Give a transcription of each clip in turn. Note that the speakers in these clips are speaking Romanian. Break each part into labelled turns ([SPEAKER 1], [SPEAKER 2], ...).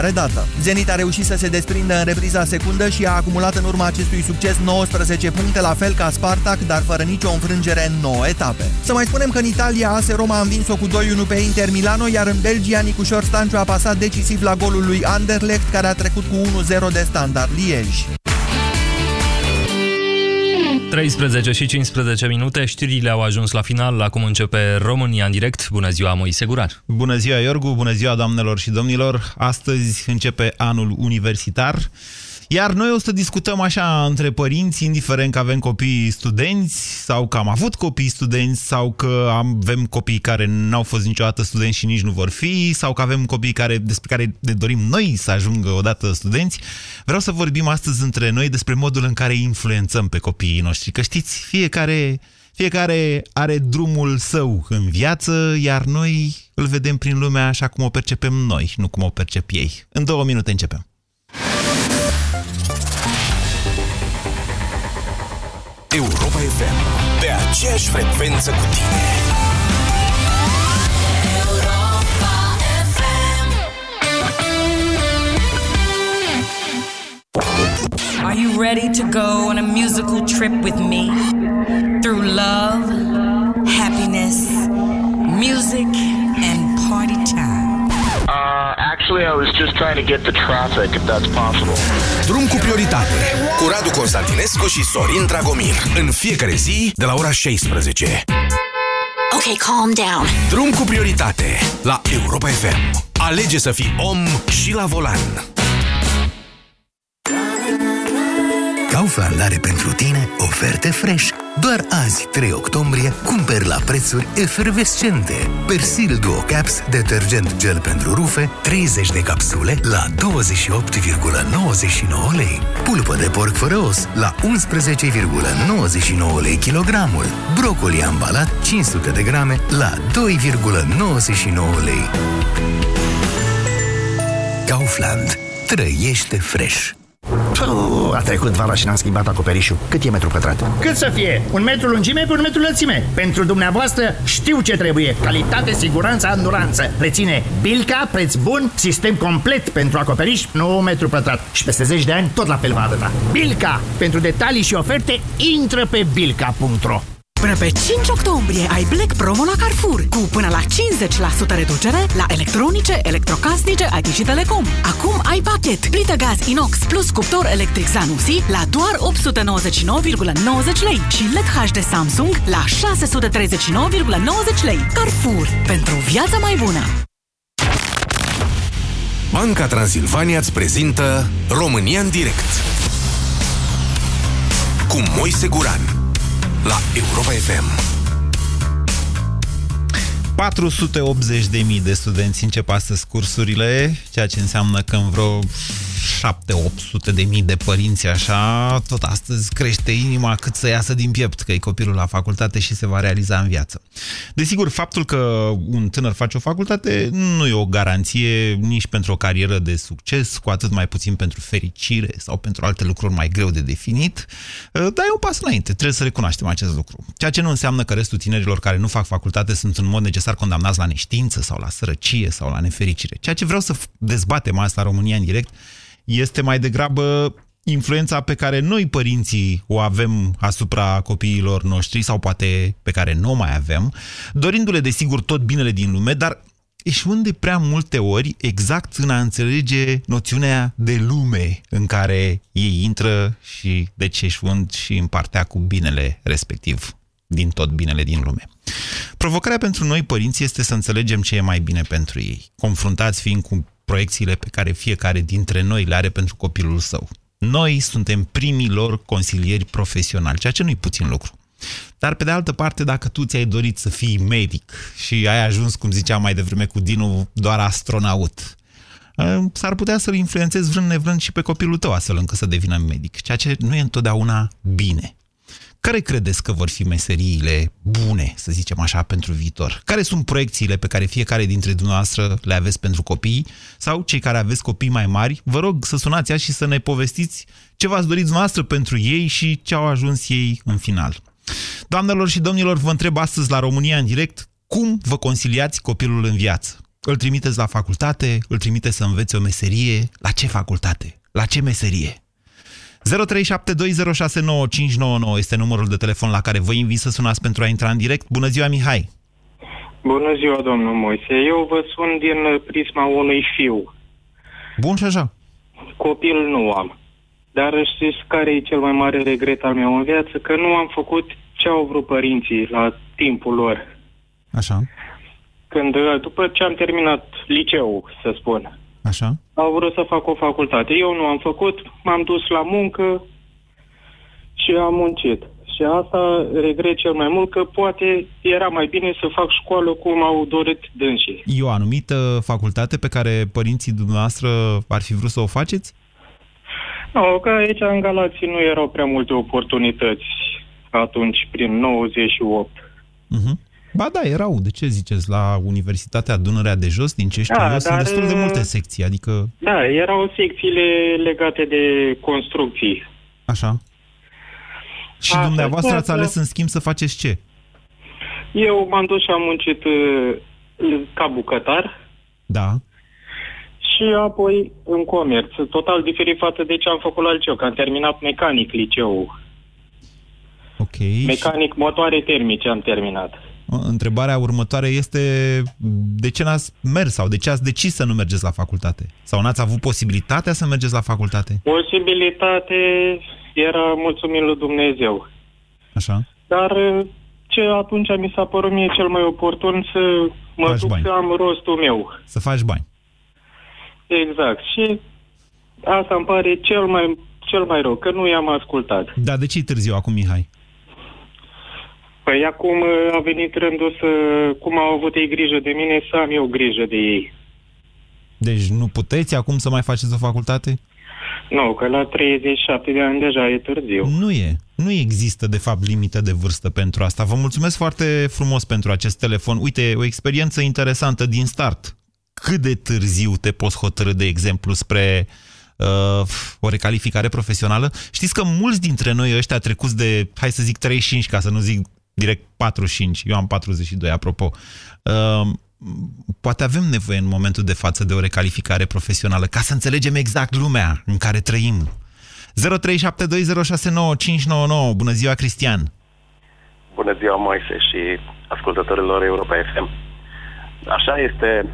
[SPEAKER 1] fiecare dată. Zenit a reușit să se desprindă în repriza secundă și a acumulat în urma acestui succes 19 puncte, la fel ca Spartak, dar fără nicio înfrângere în 9 etape. Să mai spunem că în Italia AS Roma a învins-o cu 2-1 pe Inter Milano, iar în Belgia Nicușor Stanciu a pasat decisiv la golul lui Anderlecht, care a trecut cu 1-0 de standard Liege.
[SPEAKER 2] 13 și 15 minute, știrile au ajuns la final, acum începe România în direct. Bună ziua, Moise Gurar!
[SPEAKER 3] Bună ziua, Iorgu! Bună ziua, doamnelor și domnilor! Astăzi începe anul universitar. Iar noi o să discutăm așa între părinți, indiferent că avem copii studenți sau că am avut copii studenți sau că avem copii care n-au fost niciodată studenți și nici nu vor fi sau că avem copii care, despre care ne dorim noi să ajungă odată studenți. Vreau să vorbim astăzi între noi despre modul în care influențăm pe copiii noștri. Că știți, fiecare, fiecare are drumul său în viață, iar noi îl vedem prin lumea așa cum o percepem noi, nu cum o percep ei. În două minute începem.
[SPEAKER 4] Europa FM. Pe aceeași frecvență cu tine.
[SPEAKER 5] Are you ready to go on a musical trip with me? Through love, happiness,
[SPEAKER 6] actually, I was just trying to get the traffic, if that's possible.
[SPEAKER 4] Drum cu prioritate. Cu Radu Constantinescu și Sorin Dragomir. În fiecare zi, de la ora 16.
[SPEAKER 7] Okay, calm down.
[SPEAKER 4] Drum cu prioritate. La Europa FM. Alege să fii om și la volan.
[SPEAKER 8] Kaufland are pentru tine oferte fresh. Doar azi, 3 octombrie, cumperi la prețuri efervescente. Persil Duo Caps, detergent gel pentru rufe, 30 de capsule la 28,99 lei. Pulpă de porc fără os la 11,99 lei kilogramul. Brocoli ambalat 500 de grame la 2,99 lei. Kaufland. Trăiește fresh.
[SPEAKER 9] Puh, a trecut vara și n-am schimbat acoperișul. Cât e metru pătrat?
[SPEAKER 10] Cât să fie? Un metru lungime pe un metru lățime. Pentru dumneavoastră știu ce trebuie. Calitate, siguranță, anduranță. Reține Bilca, preț bun, sistem complet pentru acoperiș, nu metru pătrat. Și peste 10 de ani tot la fel va arăta. Bilca! Pentru detalii și oferte, intră pe bilca.ro
[SPEAKER 11] Până pe 5 octombrie ai Black Promo la Carrefour cu până la 50% reducere la electronice, electrocasnice, IT și Telecom. Acum ai pachet plită gaz inox plus cuptor electric Zanussi la doar 899,90 lei și LED HD Samsung la 639,90 lei. Carrefour. Pentru viața mai bună!
[SPEAKER 4] Banca Transilvania îți prezintă România în direct. Cu Moise Guran. La Europa FM.
[SPEAKER 3] 480.000 de studenți încep astăzi cursurile, ceea ce înseamnă că în vreo 7-800 de mii de părinți așa, tot astăzi crește inima cât să iasă din piept că e copilul la facultate și se va realiza în viață. Desigur, faptul că un tânăr face o facultate nu e o garanție nici pentru o carieră de succes, cu atât mai puțin pentru fericire sau pentru alte lucruri mai greu de definit, dar e un pas înainte, trebuie să recunoaștem acest lucru. Ceea ce nu înseamnă că restul tinerilor care nu fac facultate sunt în mod necesar condamnați la neștiință sau la sărăcie sau la nefericire. Ceea ce vreau să dezbatem asta România în direct este mai degrabă influența pe care noi, părinții, o avem asupra copiilor noștri sau poate pe care nu o mai avem, dorindu-le, desigur, tot binele din lume, dar eșuând de prea multe ori exact în a înțelege noțiunea de lume în care ei intră și deci eșuând și în partea cu binele respectiv din tot binele din lume. Provocarea pentru noi, părinți, este să înțelegem ce e mai bine pentru ei, confruntați fiind cu proiecțiile pe care fiecare dintre noi le are pentru copilul său. Noi suntem primii lor consilieri profesionali, ceea ce nu-i puțin lucru. Dar, pe de altă parte, dacă tu ți-ai dorit să fii medic și ai ajuns, cum ziceam mai devreme cu Dinu, doar astronaut, s-ar putea să-l influențezi vrând nevrând și pe copilul tău astfel încât să devină medic, ceea ce nu e întotdeauna bine. Care credeți că vor fi meseriile bune, să zicem așa, pentru viitor? Care sunt proiecțiile pe care fiecare dintre dumneavoastră le aveți pentru copii? Sau cei care aveți copii mai mari, vă rog să sunați și să ne povestiți ce v-ați dorit dumneavoastră pentru ei și ce au ajuns ei în final. Doamnelor și domnilor, vă întreb astăzi la România în direct cum vă conciliați copilul în viață? Îl trimiteți la facultate, îl trimiteți să învețe o meserie. La ce facultate? La ce meserie? 0372069599 este numărul de telefon la care vă invit să sunați pentru a intra în direct. Bună ziua, Mihai!
[SPEAKER 12] Bună ziua, domnul Moise. Eu vă sun din prisma unui fiu.
[SPEAKER 3] Bun și așa.
[SPEAKER 12] Copil nu am. Dar știți care e cel mai mare regret al meu în viață? Că nu am făcut ce au vrut părinții la timpul lor.
[SPEAKER 3] Așa.
[SPEAKER 12] Când, după ce am terminat liceul, să spun,
[SPEAKER 3] Așa.
[SPEAKER 12] au vrut să fac o facultate. Eu nu am făcut, m-am dus la muncă și am muncit. Și asta regret cel mai mult că poate era mai bine să fac școală cum au dorit dânsii.
[SPEAKER 3] E o anumită facultate pe care părinții dumneavoastră ar fi vrut să o faceți?
[SPEAKER 12] Nu, că aici în Galații nu erau prea multe oportunități atunci, prin 98.
[SPEAKER 3] Uh-huh. Ba da, erau. De ce ziceți? La Universitatea Dunărea de Jos, din ce știu
[SPEAKER 12] Da,
[SPEAKER 3] eu, sunt
[SPEAKER 12] dar,
[SPEAKER 3] destul de
[SPEAKER 12] uh,
[SPEAKER 3] multe secții, adică...
[SPEAKER 12] Da, erau secțiile legate de construcții.
[SPEAKER 3] Așa. Și
[SPEAKER 12] Asta,
[SPEAKER 3] dumneavoastră ați
[SPEAKER 12] asta-
[SPEAKER 3] ales în schimb să faceți ce?
[SPEAKER 12] Eu m-am dus și am muncit uh, ca bucătar
[SPEAKER 3] Da.
[SPEAKER 12] și apoi în comerț. Total diferit față de ce am făcut la liceu, că am terminat mecanic liceul.
[SPEAKER 3] Ok.
[SPEAKER 12] Mecanic motoare termice am terminat.
[SPEAKER 3] Întrebarea următoare este de ce n-ați mers sau de ce ați decis să nu mergeți la facultate? Sau n-ați avut posibilitatea să mergeți la facultate?
[SPEAKER 12] Posibilitate era mulțumit lui Dumnezeu.
[SPEAKER 3] Așa.
[SPEAKER 12] Dar uh, ce atunci mi s-a părut mie cel mai oportun să mă
[SPEAKER 3] Faci
[SPEAKER 12] duc
[SPEAKER 3] bani.
[SPEAKER 12] să am rostul meu.
[SPEAKER 3] Să faci bani.
[SPEAKER 12] Exact. Și asta îmi pare cel mai, cel mai rău, că nu i-am ascultat.
[SPEAKER 3] Da, de ce e târziu acum, Mihai?
[SPEAKER 12] Păi acum uh, a venit rândul să, cum au avut ei grijă de mine, să am eu grijă de ei.
[SPEAKER 3] Deci nu puteți acum să mai faceți o facultate?
[SPEAKER 12] Nu, că la 37 de ani deja e târziu.
[SPEAKER 3] Nu e. Nu există, de fapt, limită de vârstă pentru asta. Vă mulțumesc foarte frumos pentru acest telefon. Uite, o experiență interesantă din start. Cât de târziu te poți hotărâ, de exemplu, spre uh, o recalificare profesională? Știți că mulți dintre noi ăștia trecuți de, hai să zic, 35, ca să nu zic direct 45, eu am 42, apropo, uh, poate avem nevoie în momentul de față de o recalificare profesională, ca să înțelegem exact lumea în care trăim. 0372069599. Bună ziua, Cristian!
[SPEAKER 13] Bună ziua, Moise și ascultătorilor Europa FM. Așa este, uh,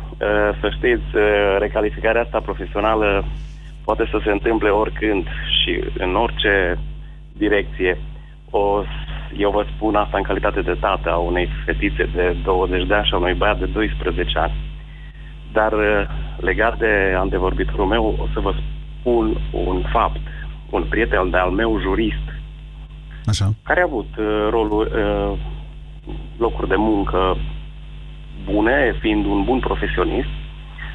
[SPEAKER 13] să știți, uh, recalificarea asta profesională poate să se întâmple oricând și în orice direcție. O, eu vă spun asta în calitate de tată a unei fetițe de 20 de ani și a unui băiat de 12 ani. Dar uh, legat de antevorbitorul meu, o să vă spun un fapt. Un prieten de-al meu, jurist,
[SPEAKER 3] Așa.
[SPEAKER 13] care a avut uh, roluri, uh, locuri de muncă bune, fiind un bun profesionist,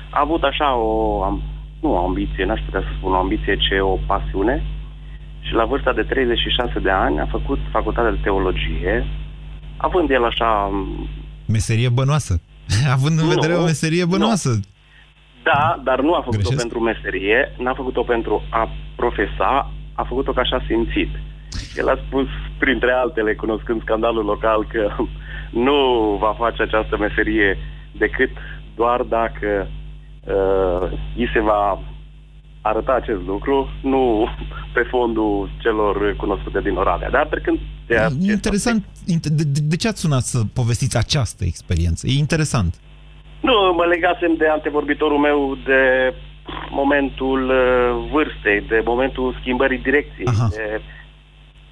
[SPEAKER 13] a avut așa o, am, nu o ambiție, n-aș putea să spun o ambiție, ci o pasiune și la vârsta de 36 de ani a făcut facultatea de teologie, având el așa,
[SPEAKER 3] Meserie bănoasă. Având în
[SPEAKER 13] Nu,
[SPEAKER 3] vedere o meserie bănoasă.
[SPEAKER 13] da, dar nu a făcut-o
[SPEAKER 3] Greșesc?
[SPEAKER 13] pentru meserie, n-a făcut-o pentru a profesa, a făcut-o ca așa simțit. El a spus, printre altele, cunoscând scandalul local, că nu va face această meserie decât doar dacă uh, îi se va arăta acest lucru, nu pe fondul celor cunoscute din Oradea. Dar trecând de
[SPEAKER 3] E
[SPEAKER 13] acest
[SPEAKER 3] interesant. De, de, de ce ați sunat să povestiți această experiență? E interesant.
[SPEAKER 13] Nu, mă legasem de antevorbitorul meu de momentul uh, vârstei, de momentul schimbării direcției,
[SPEAKER 3] Aha.
[SPEAKER 13] de,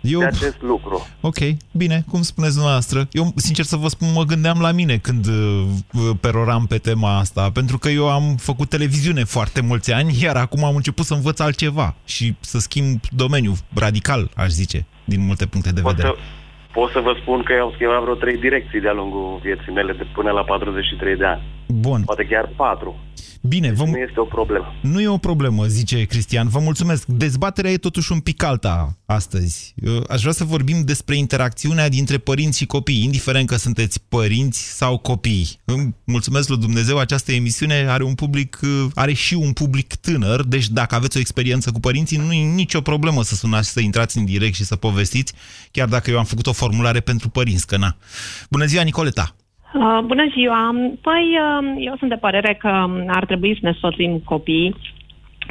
[SPEAKER 3] Eu...
[SPEAKER 13] de acest lucru.
[SPEAKER 3] Ok, bine, cum spuneți dumneavoastră. Eu, sincer să vă spun, mă gândeam la mine când uh, peroram pe tema asta, pentru că eu am făcut televiziune foarte mulți ani, iar acum am început să învăț altceva și să schimb domeniul radical, aș zice, din multe puncte de
[SPEAKER 13] Pot
[SPEAKER 3] vedere.
[SPEAKER 13] să, pot să vă spun că eu am schimbat vreo trei direcții de-a lungul vieții mele de până la 43 de ani.
[SPEAKER 3] Bun.
[SPEAKER 13] Poate chiar patru.
[SPEAKER 3] Bine, vă,
[SPEAKER 13] Nu este o problemă.
[SPEAKER 3] Nu e o problemă, zice Cristian. Vă mulțumesc. Dezbaterea e totuși un pic alta astăzi. Eu Aș vrea să vorbim despre interacțiunea dintre părinți și copii, indiferent că sunteți părinți sau copii. Îmi mulțumesc lui Dumnezeu, această emisiune are un public, are și un public tânăr, deci dacă aveți o experiență cu părinții, nu e nicio problemă să sunați, să intrați în direct și să povestiți, chiar dacă eu am făcut o formulare pentru părinți, că na. Bună ziua, Nicoleta!
[SPEAKER 14] Uh, bună ziua! Păi, uh, eu sunt de părere că ar trebui să ne sfătuim copiii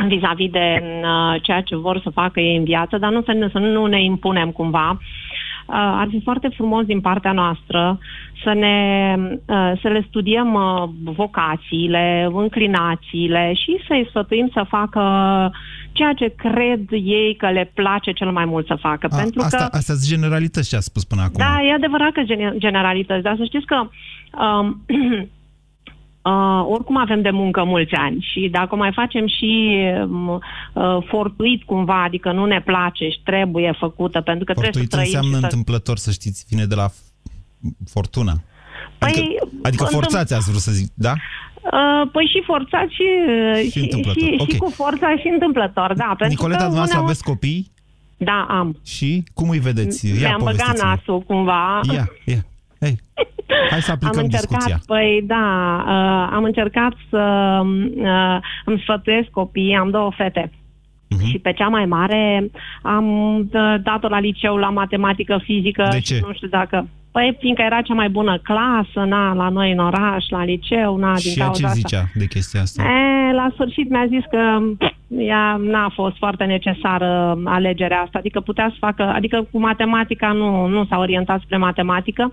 [SPEAKER 14] vis-a-vis de uh, ceea ce vor să facă ei în viață, dar nu să, ne, să nu ne impunem cumva. Uh, ar fi foarte frumos din partea noastră să, ne, uh, să le studiem uh, vocațiile, înclinațiile și să-i sfătuim să facă ceea ce cred ei că le place cel mai mult să facă.
[SPEAKER 3] A,
[SPEAKER 14] pentru
[SPEAKER 3] asta,
[SPEAKER 14] că
[SPEAKER 3] astea sunt generalități ce a spus până acum.
[SPEAKER 14] da, e adevărat că gen- generalități, dar să știți că um, uh, oricum avem de muncă mulți ani și dacă mai facem și um, uh, fortuit cumva, adică nu ne place și trebuie făcută, pentru că trebuie
[SPEAKER 3] Fortuit
[SPEAKER 14] să trăim
[SPEAKER 3] înseamnă
[SPEAKER 14] și să...
[SPEAKER 3] întâmplător, să știți, vine de la f- fortuna. Adică,
[SPEAKER 14] Păi,
[SPEAKER 3] adică
[SPEAKER 14] întâm-
[SPEAKER 3] forțați ați vrut să zic, da?
[SPEAKER 14] Uh, păi și forțat și, și, și,
[SPEAKER 3] întâmplător,
[SPEAKER 14] și,
[SPEAKER 3] ok.
[SPEAKER 14] și cu forța și întâmplător, da. pentru
[SPEAKER 3] Nicoleta,
[SPEAKER 14] că
[SPEAKER 3] dumneavoastră
[SPEAKER 14] uneori-
[SPEAKER 3] aveți copii
[SPEAKER 14] Da, am.
[SPEAKER 3] și cum îi vedeți? Ia
[SPEAKER 14] Mi-am băgat
[SPEAKER 3] povestiți-ne.
[SPEAKER 14] nasul cumva.
[SPEAKER 3] Ia, ia. Hai, hai să
[SPEAKER 14] am
[SPEAKER 3] aplicăm
[SPEAKER 14] încercat,
[SPEAKER 3] discuția.
[SPEAKER 14] păi da, uh, am încercat să uh, îmi sfătuiesc copiii, am două fete.
[SPEAKER 3] Mhm.
[SPEAKER 14] Și pe cea mai mare am uh, dat-o la liceu la matematică, fizică
[SPEAKER 3] De
[SPEAKER 14] și
[SPEAKER 3] ce?
[SPEAKER 14] nu știu dacă... Păi, fiindcă era cea mai bună clasă, na, la noi în oraș, la liceu, na, din
[SPEAKER 3] Și ea
[SPEAKER 14] cauza
[SPEAKER 3] ce
[SPEAKER 14] asta.
[SPEAKER 3] zicea de chestia asta?
[SPEAKER 14] E, la sfârșit mi-a zis că pf, ea n-a fost foarte necesară alegerea asta, adică putea să facă, adică cu matematica nu, nu s-a orientat spre matematică,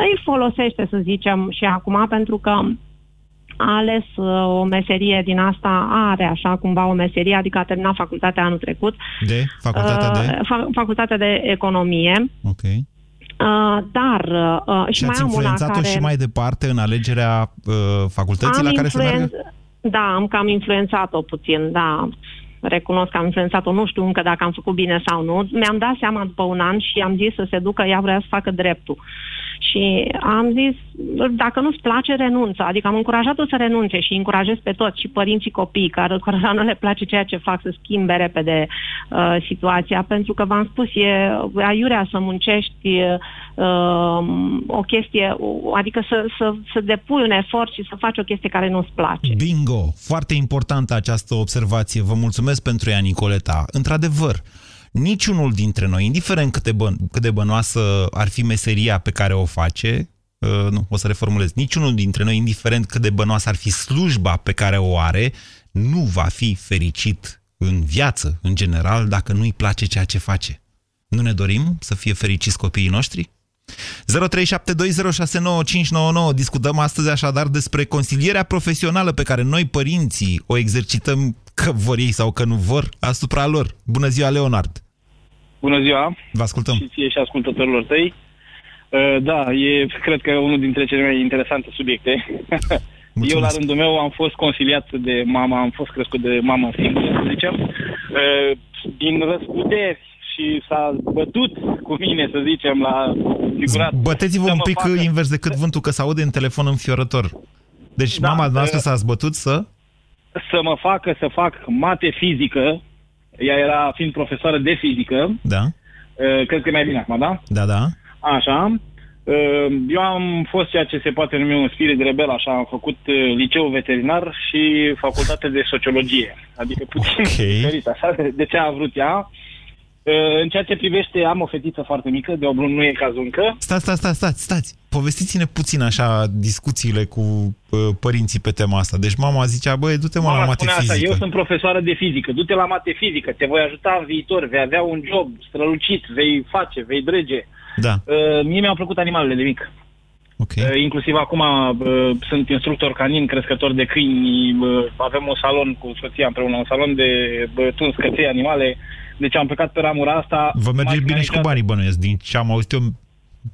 [SPEAKER 14] îi folosește, să zicem, și acum, pentru că a ales uh, o meserie din asta, are așa cumva o meserie, adică a terminat facultatea anul trecut,
[SPEAKER 3] De? Facultatea de?
[SPEAKER 14] uh, fa- facultatea de economie,
[SPEAKER 3] Ok.
[SPEAKER 14] uh, dar uh, și,
[SPEAKER 3] Și
[SPEAKER 14] mai
[SPEAKER 3] ați
[SPEAKER 14] am una
[SPEAKER 3] influențat-o
[SPEAKER 14] care...
[SPEAKER 3] și mai departe în alegerea uh, facultății la care să meargă?
[SPEAKER 14] Da, am cam influențat-o puțin, da. Recunosc că am influențat-o, nu știu încă dacă am făcut bine sau nu. Mi-am dat seama după un an și am zis să se ducă, ea vrea să facă dreptul. Și am zis, dacă nu-ți place, renunță. Adică am încurajat-o să renunțe și îi încurajez pe toți, și părinții copii, care, care nu le place ceea ce fac, să schimbe repede uh, situația. Pentru că v-am spus, e aiurea să muncești uh, o chestie, o- adică să, să, să depui un efort și să faci o chestie care nu-ți place.
[SPEAKER 3] Bingo! Foarte importantă această observație. Vă mulțumesc pentru ea, Nicoleta. Într-adevăr, niciunul dintre noi, indiferent cât de, băn, cât de bănoasă ar fi meseria pe care o face, uh, nu, o să reformulez, niciunul dintre noi, indiferent cât de bănoasă ar fi slujba pe care o are, nu va fi fericit în viață, în general, dacă nu-i place ceea ce face. Nu ne dorim să fie fericiți copiii noștri? 0372069599 Discutăm astăzi așadar despre consilierea profesională pe care noi, părinții, o exercităm că vor ei sau că nu vor asupra lor. Bună ziua, Leonard!
[SPEAKER 15] Bună ziua!
[SPEAKER 3] Vă ascultăm!
[SPEAKER 15] Și ție și ascultătorilor tăi. Uh, Da, e, cred că, unul dintre cele mai interesante subiecte. Eu, la rândul meu, am fost consiliat de mama, am fost crescut de mama singură, să zicem. Uh, Din răsputeri și s-a bătut cu mine, să zicem, la figurat.
[SPEAKER 3] Băteți-vă
[SPEAKER 15] să
[SPEAKER 3] un
[SPEAKER 15] mă
[SPEAKER 3] pic
[SPEAKER 15] facă-
[SPEAKER 3] invers decât vântul, că se aude în telefon înfiorător. Deci
[SPEAKER 15] Da,
[SPEAKER 3] mama noastră
[SPEAKER 15] uh,
[SPEAKER 3] s-a zbătut să...
[SPEAKER 15] să mă facă să fac mate fizică. Ea era fiind profesoară de fizică.
[SPEAKER 3] Da,
[SPEAKER 15] Uh, Cred că e mai bine acum, da?
[SPEAKER 3] da, da.
[SPEAKER 15] Așa. Uh, Eu am fost ceea ce se poate numi un spirit rebel, așa, am făcut uh, liceu veterinar și facultate de sociologie. Adică puțin
[SPEAKER 3] Ok.
[SPEAKER 15] diferit, așa, de- de ce a vrut ea. Uh, În ceea ce privește, am o fetiță foarte mică, de 8 luni nu e cazul încă.
[SPEAKER 3] Stați, stați, stați, stați, stați. Povestiți-ne puțin așa discuțiile cu uh, părinții pe tema asta. Deci mama zicea, băi, du-te mă la
[SPEAKER 15] Mama
[SPEAKER 3] mate
[SPEAKER 15] spune asta,
[SPEAKER 3] fizică.
[SPEAKER 15] eu sunt profesoară de fizică, du-te la mate fizică, te voi ajuta în viitor, vei avea un job strălucit, vei face, vei drege.
[SPEAKER 3] Da.
[SPEAKER 15] Uh, mie mi-au plăcut animalele de mic.
[SPEAKER 3] Okay.
[SPEAKER 15] Uh, inclusiv acum uh, sunt instructor canin, crescător de câini, uh, avem un salon cu soția împreună, un salon de uh, tuns căței animale, deci am plecat pe ramura asta.
[SPEAKER 3] Vă merge
[SPEAKER 15] Mai
[SPEAKER 3] bine și cu
[SPEAKER 15] niciodată-
[SPEAKER 3] banii bănuiesc. Din ce am auzit eu,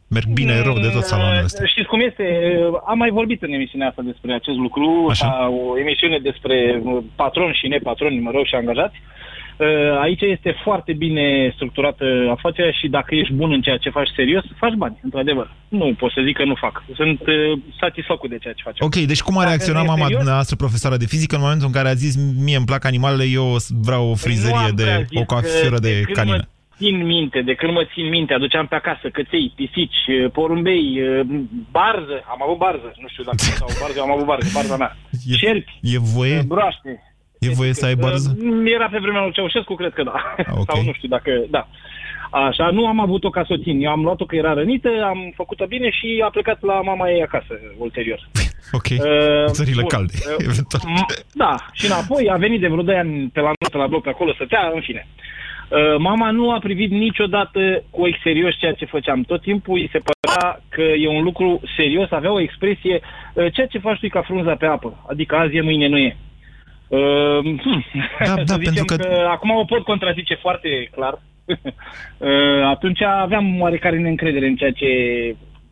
[SPEAKER 3] merg bine rău de tot salonul ăsta.
[SPEAKER 15] Uh, Știți cum este? Uh, Am mai vorbit în emisiunea asta despre acest lucru,
[SPEAKER 3] Așa.
[SPEAKER 15] Așa. o emisiune despre uh, patroni și nepatroni, mă rog, și angajați. Uh, Aici este foarte bine structurată afacerea și dacă ești bun în ceea ce faci serios, faci bani, într-adevăr. Nu pot să zic că nu fac. Sunt uh, satisfăcut de ceea ce faci.
[SPEAKER 3] Ok, deci cum a
[SPEAKER 15] Dacă
[SPEAKER 3] reacționat
[SPEAKER 15] e
[SPEAKER 3] mama
[SPEAKER 15] serios?
[SPEAKER 3] dumneavoastră, profesoară de fizică, în momentul în care a zis, mie îmi plac animalele, eu vreau o
[SPEAKER 15] Nu
[SPEAKER 3] frizerie
[SPEAKER 15] am prea
[SPEAKER 3] de
[SPEAKER 15] zis
[SPEAKER 3] o coafură
[SPEAKER 15] că
[SPEAKER 3] de
[SPEAKER 15] când
[SPEAKER 3] canină?
[SPEAKER 15] Mă țin minte, de când mă țin minte, aduceam pe acasă căței, pisici, uh, porumbei, uh, barză, am avut barză, nu știu dacă sau barză, eu am avut barză, barza mea.
[SPEAKER 3] E,
[SPEAKER 15] Șerpi,
[SPEAKER 3] e voie?
[SPEAKER 15] broaște.
[SPEAKER 3] E voie să ai barză?
[SPEAKER 15] Uh, Era pe vremea lui Ceaușescu, cred că da.
[SPEAKER 3] ok.
[SPEAKER 15] Sau nu știu dacă, da. Așa, nu am avut-o ca să o țin. Eu am luat-o că era rănită, am făcut-o bine și a plecat la mama ei acasă ulterior.
[SPEAKER 3] Ok,
[SPEAKER 15] Uh,
[SPEAKER 3] țările
[SPEAKER 15] bun.
[SPEAKER 3] calde,
[SPEAKER 15] Uh,
[SPEAKER 3] eventual.
[SPEAKER 15] m- Da, și înapoi a venit de vreo 2 ani pe la noi, pe la bloc, pe acolo, stătea, în fine. Uh, Mama nu a privit niciodată cu ochi serios ceea ce făceam. Tot timpul îi se părea că e un lucru serios, avea o expresie, uh, ceea ce faci tu e ca frunza pe apă, adică azi e, mâine nu e. Uh, hmm.
[SPEAKER 3] Da, da,
[SPEAKER 15] Să zicem
[SPEAKER 3] pentru că-
[SPEAKER 15] că... Acum o pot contrazice foarte clar. Uh, Atunci aveam oarecare neîncredere în ceea ce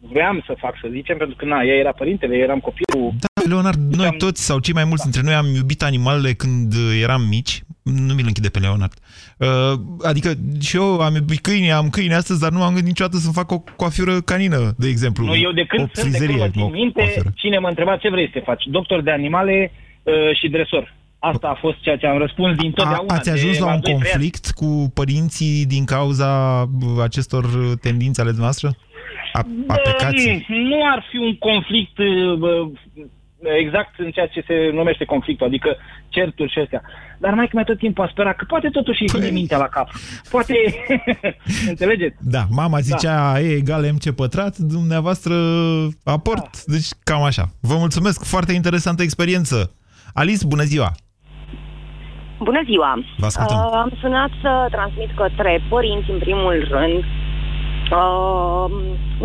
[SPEAKER 15] vreau să fac, să zicem, pentru că na, ea era părintele, eu eram copilul.
[SPEAKER 3] Da, Leonard, noi toți sau cei mai mulți dintre noi am iubit animalele când uh, eram mici. Nu mi-l închide pe Leonard. Uh, adică și eu am iubit câini, am câini astăzi, dar nu am gândit niciodată să fac o coafiură canină, de exemplu.
[SPEAKER 15] Nu, eu de când
[SPEAKER 3] o
[SPEAKER 15] sunt, de când mă
[SPEAKER 3] frizerie,
[SPEAKER 15] țin
[SPEAKER 3] o
[SPEAKER 15] minte,
[SPEAKER 3] coafiură.
[SPEAKER 15] cine mă întreba ce vrei să te faci, doctor de animale uh, și dresor. Asta a fost ceea ce am răspuns din
[SPEAKER 3] A,
[SPEAKER 15] totdeauna.
[SPEAKER 3] ați ajuns
[SPEAKER 15] de
[SPEAKER 3] la un
[SPEAKER 15] 2-3 ani.
[SPEAKER 3] conflict cu părinții din cauza uh, acestor uh, tendințe ale noastre? A, aplicații?
[SPEAKER 15] Mm, Nu ar fi un conflict uh, bă, exact în ceea ce se numește conflictul, adică certuri și astea. Dar mai că mai tot timpul a sperat că poate totuși își vine mintea la cap. Poate, înțelegeți?
[SPEAKER 3] Da, mama zicea da. E egal MC pătrat, dumneavoastră aport, da. deci cam așa. Vă mulțumesc, foarte interesantă experiență. Alice, bună ziua!
[SPEAKER 16] Bună ziua!
[SPEAKER 3] Vă ascultăm.
[SPEAKER 16] Uh, am sunat să transmit către părinți, în primul rând, uh,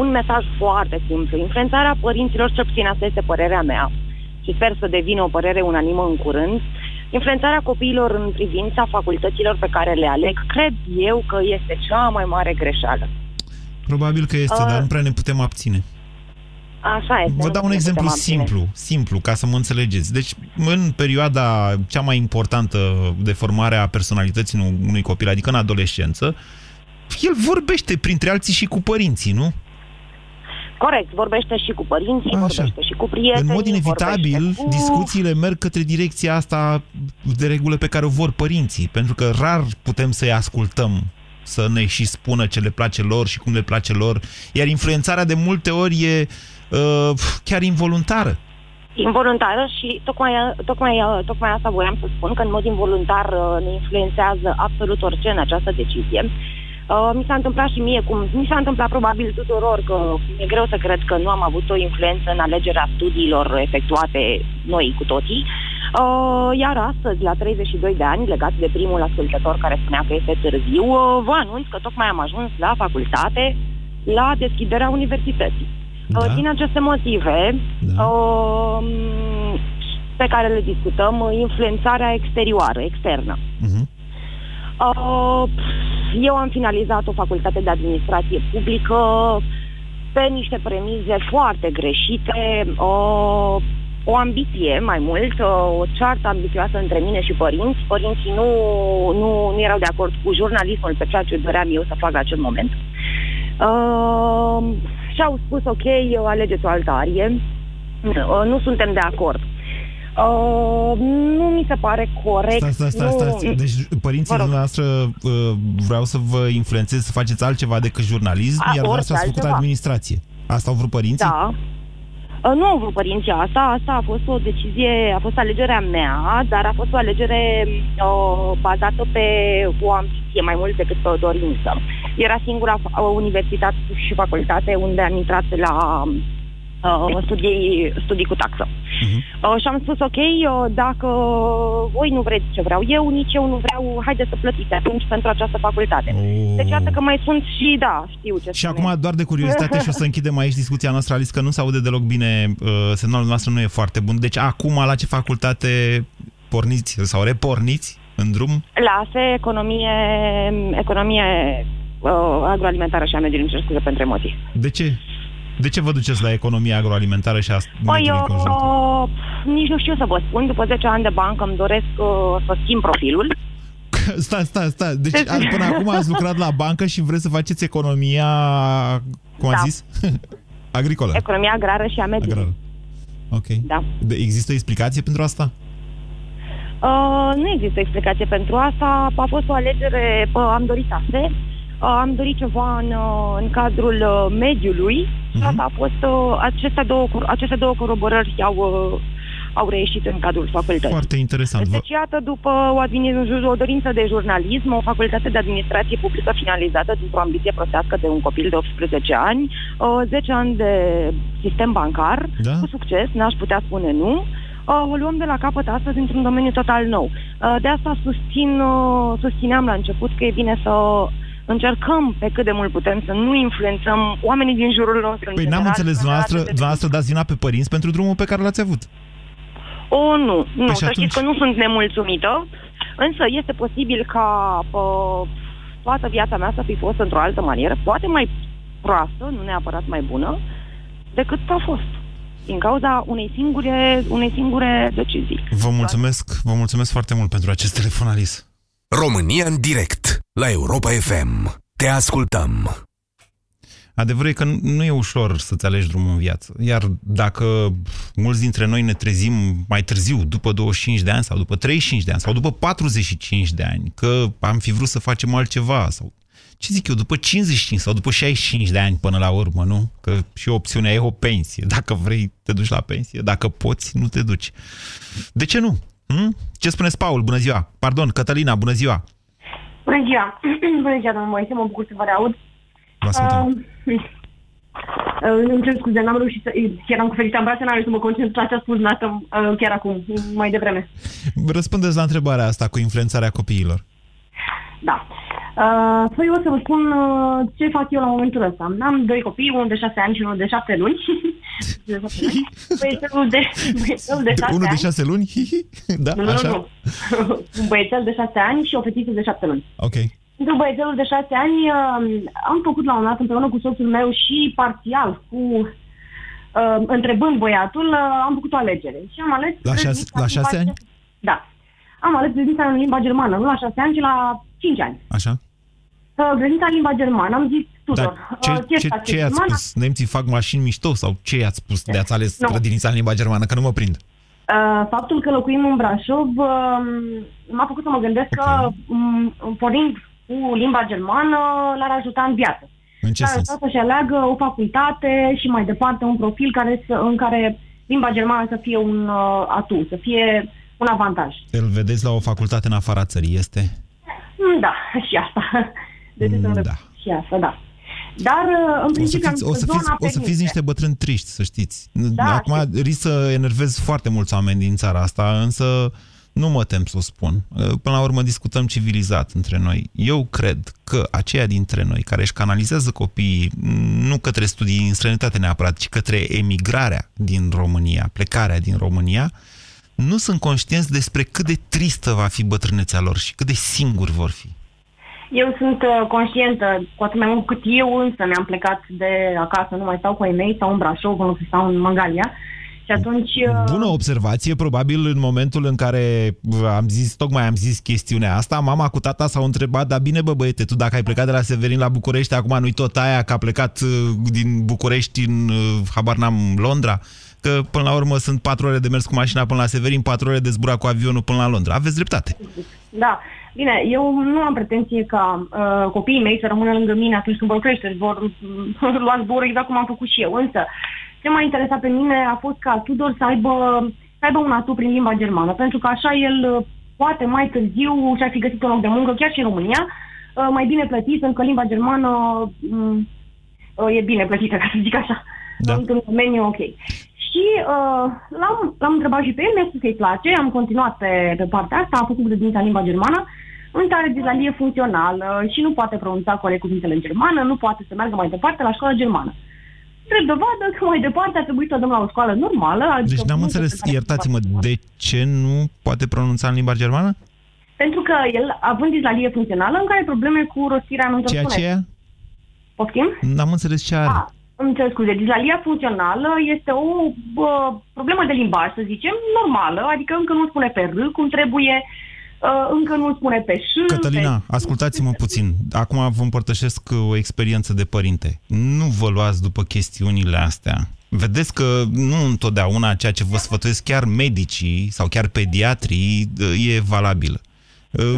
[SPEAKER 16] un mesaj foarte simplu. Influențarea părinților, cel puțin asta este părerea mea, și sper să devină o părere unanimă în curând, influențarea copiilor în privința facultăților pe care le aleg, cred eu că este cea mai mare greșeală.
[SPEAKER 3] Probabil că este,
[SPEAKER 16] Uh,
[SPEAKER 3] dar nu prea ne putem abține.
[SPEAKER 16] Așa este.
[SPEAKER 3] Vă
[SPEAKER 16] nu
[SPEAKER 3] dau un
[SPEAKER 16] ne
[SPEAKER 3] exemplu
[SPEAKER 16] putem abține.
[SPEAKER 3] simplu, simplu, ca să mă înțelegeți. Deci, în perioada cea mai importantă de formare a personalității unui- unui copil, adică în adolescență, el vorbește printre alții și cu părinții, nu?
[SPEAKER 16] Corect, vorbește și cu părinții, Așa. vorbește și cu prietenii,
[SPEAKER 3] În mod inevitabil,
[SPEAKER 16] vorbește cu...
[SPEAKER 3] discuțiile merg către direcția asta de regulă pe care o vor părinții, pentru că rar putem să-i ascultăm să ne și spună ce le place lor și cum le place lor, iar influențarea de multe ori e uh, chiar involuntară.
[SPEAKER 16] involuntară și tocmai, tocmai, tocmai asta voiam să spun, că în mod involuntar uh, ne influențează absolut orice în această decizie. Uh, mi s-a întâmplat și mie, cum mi s-a întâmplat probabil tuturor, că e greu să cred că nu am avut o influență în alegerea studiilor efectuate noi cu toții. Uh, iar astăzi, la 32 de ani, legat de primul ascultător care spunea că este târziu, uh, vă anunț că tocmai am ajuns la facultate, la deschiderea universității. Da. Din aceste motive da. uh, pe care le discutăm, uh, influențarea exterioară, externă.
[SPEAKER 3] Uh-huh.
[SPEAKER 16] Uh, eu am finalizat o facultate de administrație publică pe niște premize foarte greșite, uh, o ambiție mai mult, uh, o ceartă ambițioasă între mine și părinți. Părinții nu, nu, nu erau de acord cu jurnalismul pe ceea ce doream eu să fac la acel moment. Uh, și au spus, ok, alegeți o altă arie. Uh, nu suntem de acord. Uh, nu mi se pare corect.
[SPEAKER 3] Stai, stai, stai,
[SPEAKER 16] nu...
[SPEAKER 3] stai. Deci părinții dumneavoastră uh, vreau să vă influențeze să faceți altceva decât jurnalism,
[SPEAKER 16] A,
[SPEAKER 3] iar dumneavoastră ați făcut
[SPEAKER 16] altceva.
[SPEAKER 3] administrație. Asta au vrut părinții?
[SPEAKER 16] Da. Uh, Nu au vrut părinții asta, asta a fost o decizie, a fost alegerea mea, dar a fost o alegere uh, bazată pe o ambiție mai mult decât pe o dorință. Era singura fa- uh, universitate și facultate unde am intrat la uh, studii, studii cu taxă.
[SPEAKER 3] Mhm.
[SPEAKER 16] Uh, și am spus, ok, uh, dacă voi nu vreți ce vreau eu, nici eu nu vreau, haideți să plătiți atunci pentru această facultate.
[SPEAKER 3] Oh.
[SPEAKER 16] Deci iată că mai sunt și, da, știu ce
[SPEAKER 3] Și
[SPEAKER 16] spune.
[SPEAKER 3] acum, doar de curiozitate și o să închidem aici discuția noastră, Alice, că nu se aude deloc bine, uh, semnalul noastră nu e foarte bun. Deci acum, la ce facultate porniți sau reporniți în drum?
[SPEAKER 16] La ASE, economie, economie uh, agroalimentară și a mediului, îmi cer scuze pentru emoții.
[SPEAKER 3] De ce? De ce vă duceți la economia agroalimentară și a
[SPEAKER 16] Păi,
[SPEAKER 3] mediului înconjurător?
[SPEAKER 16] uh, nici nu știu să vă spun, după 10 ani de bancă îmi doresc uh, să schimb profilul.
[SPEAKER 3] Stai, stai, stai. Deci a- până acum ați lucrat la bancă și vreți să faceți economia, cum ați
[SPEAKER 16] Da.
[SPEAKER 3] zis? Agricolă.
[SPEAKER 16] Economia agrară și a mediului.
[SPEAKER 3] Agrară. Ok.
[SPEAKER 16] Da.
[SPEAKER 3] De, există o explicație pentru asta?
[SPEAKER 16] Uh, nu există explicație pentru asta. A fost o alegere, uh, am dorit ASE, uh, am dorit ceva în, uh, în cadrul uh, mediului și asta a fost, uh, aceste două, cor- aceste două coroborări au, uh, au reieșit în cadrul facultății.
[SPEAKER 3] Foarte interesant.
[SPEAKER 16] Deci, iată, după o, admini- o dorință de jurnalism, o facultate de administrație publică finalizată dintr-o ambiție prostească de un copil de 18 ani, uh, 10 ani de sistem bancar,
[SPEAKER 3] Da.
[SPEAKER 16] cu succes, n-aș putea spune nu, uh, o luăm de la capăt astăzi într-un domeniu total nou. Uh, de asta susțin, uh, susțineam la început că e bine să încercăm pe cât de mult putem să nu influențăm oamenii din jurul nostru. în
[SPEAKER 3] Păi n-am
[SPEAKER 16] general,
[SPEAKER 3] înțeles,
[SPEAKER 16] să
[SPEAKER 3] dumneavoastră,
[SPEAKER 16] arate de-
[SPEAKER 3] dumneavoastră dați vina pe părinți pentru drumul pe care l-ați avut.
[SPEAKER 16] O, nu, nu,
[SPEAKER 3] Păi și
[SPEAKER 16] să
[SPEAKER 3] atunci?
[SPEAKER 16] știți că nu sunt nemulțumită, însă este posibil ca uh, toată viața mea să fi fost într-o altă manieră, poate mai proastă, nu neapărat mai bună, decât a fost. Din cauza unei singure, unei singure decizii.
[SPEAKER 3] Vă mulțumesc, vă mulțumesc foarte mult pentru acest telefon, Alice.
[SPEAKER 4] România în direct la Europa FM. Te ascultăm.
[SPEAKER 3] Adevărul e că nu- nu e ușor să-ți alegi drumul în viață. Iar dacă mulți dintre noi ne trezim mai târziu, după 25 de ani sau după 35 de ani sau după 45 de ani, că am fi vrut să facem altceva sau ce zic eu, după 55 sau după 65 de ani până la urmă, nu? Că și opțiunea e o pensie. Dacă vrei, te duci la pensie. Dacă poți, nu te duci. De ce nu? Hm? Ce spuneți, Paul? Bună ziua! Pardon, Cătălina, bună ziua!
[SPEAKER 17] Bună ziua! Bună ziua, domnul Moise, mă bucur să vă reaud.
[SPEAKER 3] Vă ascultăm.
[SPEAKER 17] Uh, uh, îmi cer scuze, n-am reușit să... Chiar am cu Felicia în brațe, n-am reușit să mă concentrez la ce a spus dumneavoastră uh, chiar acum, mai devreme.
[SPEAKER 3] Răspundeți la întrebarea asta cu influențarea copiilor.
[SPEAKER 17] Da. Uh, păi eu o să vă spun uh, ce fac eu la momentul ăsta. Am doi copii, unul de șase ani și unul de șapte luni. de șapte luni. Băiețelul de, băiețelul de șase
[SPEAKER 3] Unul de
[SPEAKER 17] ani.
[SPEAKER 3] șase luni? Hihi. Da,
[SPEAKER 17] Nu, nu,
[SPEAKER 3] așa?
[SPEAKER 17] nu. Un băiețel de șase ani și o fetiță de șapte luni.
[SPEAKER 3] Ok.
[SPEAKER 17] Pentru băiețelul de șase ani uh, am făcut la un dat împreună cu soțul meu și parțial cu uh, întrebând băiatul, uh, am făcut o alegere. Și am ales
[SPEAKER 3] La șase,
[SPEAKER 17] grădinița
[SPEAKER 3] la
[SPEAKER 17] în
[SPEAKER 3] șase
[SPEAKER 17] limba-
[SPEAKER 3] ani?
[SPEAKER 17] Da. Am ales grădinița în limba germană, nu la șase ani, ci la cinci ani.
[SPEAKER 3] Așa?
[SPEAKER 17] Uh, grădinița în limba germană, am zis tuturor.
[SPEAKER 3] Dar ce,
[SPEAKER 17] uh,
[SPEAKER 3] ce,
[SPEAKER 17] faceți
[SPEAKER 3] ce i-ați
[SPEAKER 17] germana?
[SPEAKER 3] spus? Nemții fac mașini mișto? Sau ce i-ați spus de ați ales
[SPEAKER 17] Nu.
[SPEAKER 3] grădinița în limba germană? Că nu mă prind.
[SPEAKER 17] Uh, faptul că locuim în Brașov uh, m-a făcut să mă gândesc că um, pornind cu limba germană l-ar ajuta în viață.
[SPEAKER 3] În ce
[SPEAKER 17] L-ar
[SPEAKER 3] sens?
[SPEAKER 17] ajuta să-și aleagă o facultate și mai departe un profil care să, în care limba germană să fie un uh, atu, să fie un avantaj.
[SPEAKER 3] Îl vedeți la o facultate în afara țării, este?
[SPEAKER 17] Mm, Da, și asta. De ce să nu
[SPEAKER 3] Da.
[SPEAKER 17] repet și asta, da. Dar, uh, în
[SPEAKER 3] O să,
[SPEAKER 17] principiu,
[SPEAKER 3] fiți,
[SPEAKER 17] am
[SPEAKER 3] o, să
[SPEAKER 17] zona
[SPEAKER 3] fiți, o să fiți
[SPEAKER 17] permite.
[SPEAKER 3] niște bătrâni triști, să știți.
[SPEAKER 17] Da,
[SPEAKER 3] Acum risc să enervez foarte mulți oameni din țara asta, însă nu mă tem să o spun. Până la urmă discutăm civilizat între noi. Eu cred că aceia dintre noi care își canalizează copiii nu către studii în străinătate neapărat, ci către emigrarea din România, plecarea din România, nu sunt conștienți despre cât de tristă va fi bătrânețea lor și cât de singuri vor fi.
[SPEAKER 17] Eu sunt uh, conștientă, cu atât mai mult cât eu însă mi-am plecat de acasă, nu mai stau cu ai mei, stau în Brașov, în loc să stau în Mangalia. Și atunci... uh,
[SPEAKER 3] Bună observație, probabil în momentul în care am zis, tocmai am zis chestiunea asta, mama cu tata s-au întrebat, dar bine bă băiete, tu dacă ai plecat de la Severin la București, acum nu-i tot aia că a plecat uh, din București în, uh, habar n-am, Londra? Că până la urmă sunt patru ore de mers cu mașina până la Severin, patru ore de zburat cu avionul până la Londra. Aveți dreptate.
[SPEAKER 17] Da, bine, eu nu am pretenție ca uh, copiii mei să rămână lângă mine atunci când vor crește, vor uh, lua zborul exact cum am făcut și eu. Însă, ce m-a interesat pe mine a fost ca Tudor să aibă, să aibă un atu prin limba germană, pentru că așa el uh, poate mai târziu și-ar fi găsit un loc de muncă, chiar și în România, uh, mai bine plătit, pentru că limba germană um, uh, e bine plătită, ca să zic așa, da. într-un domeniu ok. Și uh, l-am, l-am întrebat și pe el, mi-a spus că îi place, am continuat pe, pe partea asta, a făcut grădinița în limba germană, însă are dizalie funcțională și nu poate pronunța corect cuvintele în germană, nu poate să meargă mai departe la școala germană. Drept dovadă că mai departe a trebuit să o dăm la o școală normală. Adică
[SPEAKER 3] Deci n-am
[SPEAKER 17] nu
[SPEAKER 3] înțeles,
[SPEAKER 17] pe care-
[SPEAKER 3] iertați-mă, de ce nu poate pronunța în limba germană?
[SPEAKER 17] Pentru că el, având dizalie funcțională, încă are probleme cu rostirea anunților
[SPEAKER 3] Ceea ce e?
[SPEAKER 17] Poftim?
[SPEAKER 3] N-am înțeles ce are.
[SPEAKER 17] Ah, îmi cer scuze, dizalia funcțională este o bă, problemă de limbaj, să zicem, normală, adică încă nu spune pe R cum trebuie, uh, încă nu spune pe ș.
[SPEAKER 3] Cătălina,
[SPEAKER 17] pe...
[SPEAKER 3] ascultați-mă puțin. Acum vă împărtășesc o experiență de părinte. Nu vă luați după chestiunile astea. Vedeți că nu întotdeauna ceea ce vă sfătuiesc chiar medicii sau chiar pediatrii e valabilă.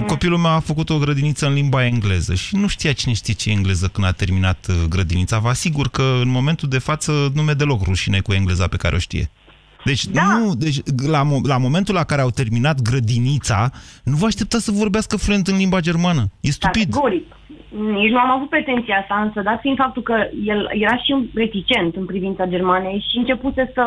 [SPEAKER 3] Copilul meu a făcut o grădiniță în limba engleză și nu știa cine știe ce e engleză când a terminat uh, grădinița. Vă asigur că în momentul de față nu mi-e deloc rușine cu engleza pe care o știe. Deci, da. nu, deci la, la momentul la care au terminat grădinița, nu vă așteptați să vorbească fluent în limba germană. E stupid.
[SPEAKER 17] Categoric. Nici nu am avut pretenția asta, însă dat fiind faptul că el era și reticent în privința Germanei și începuse să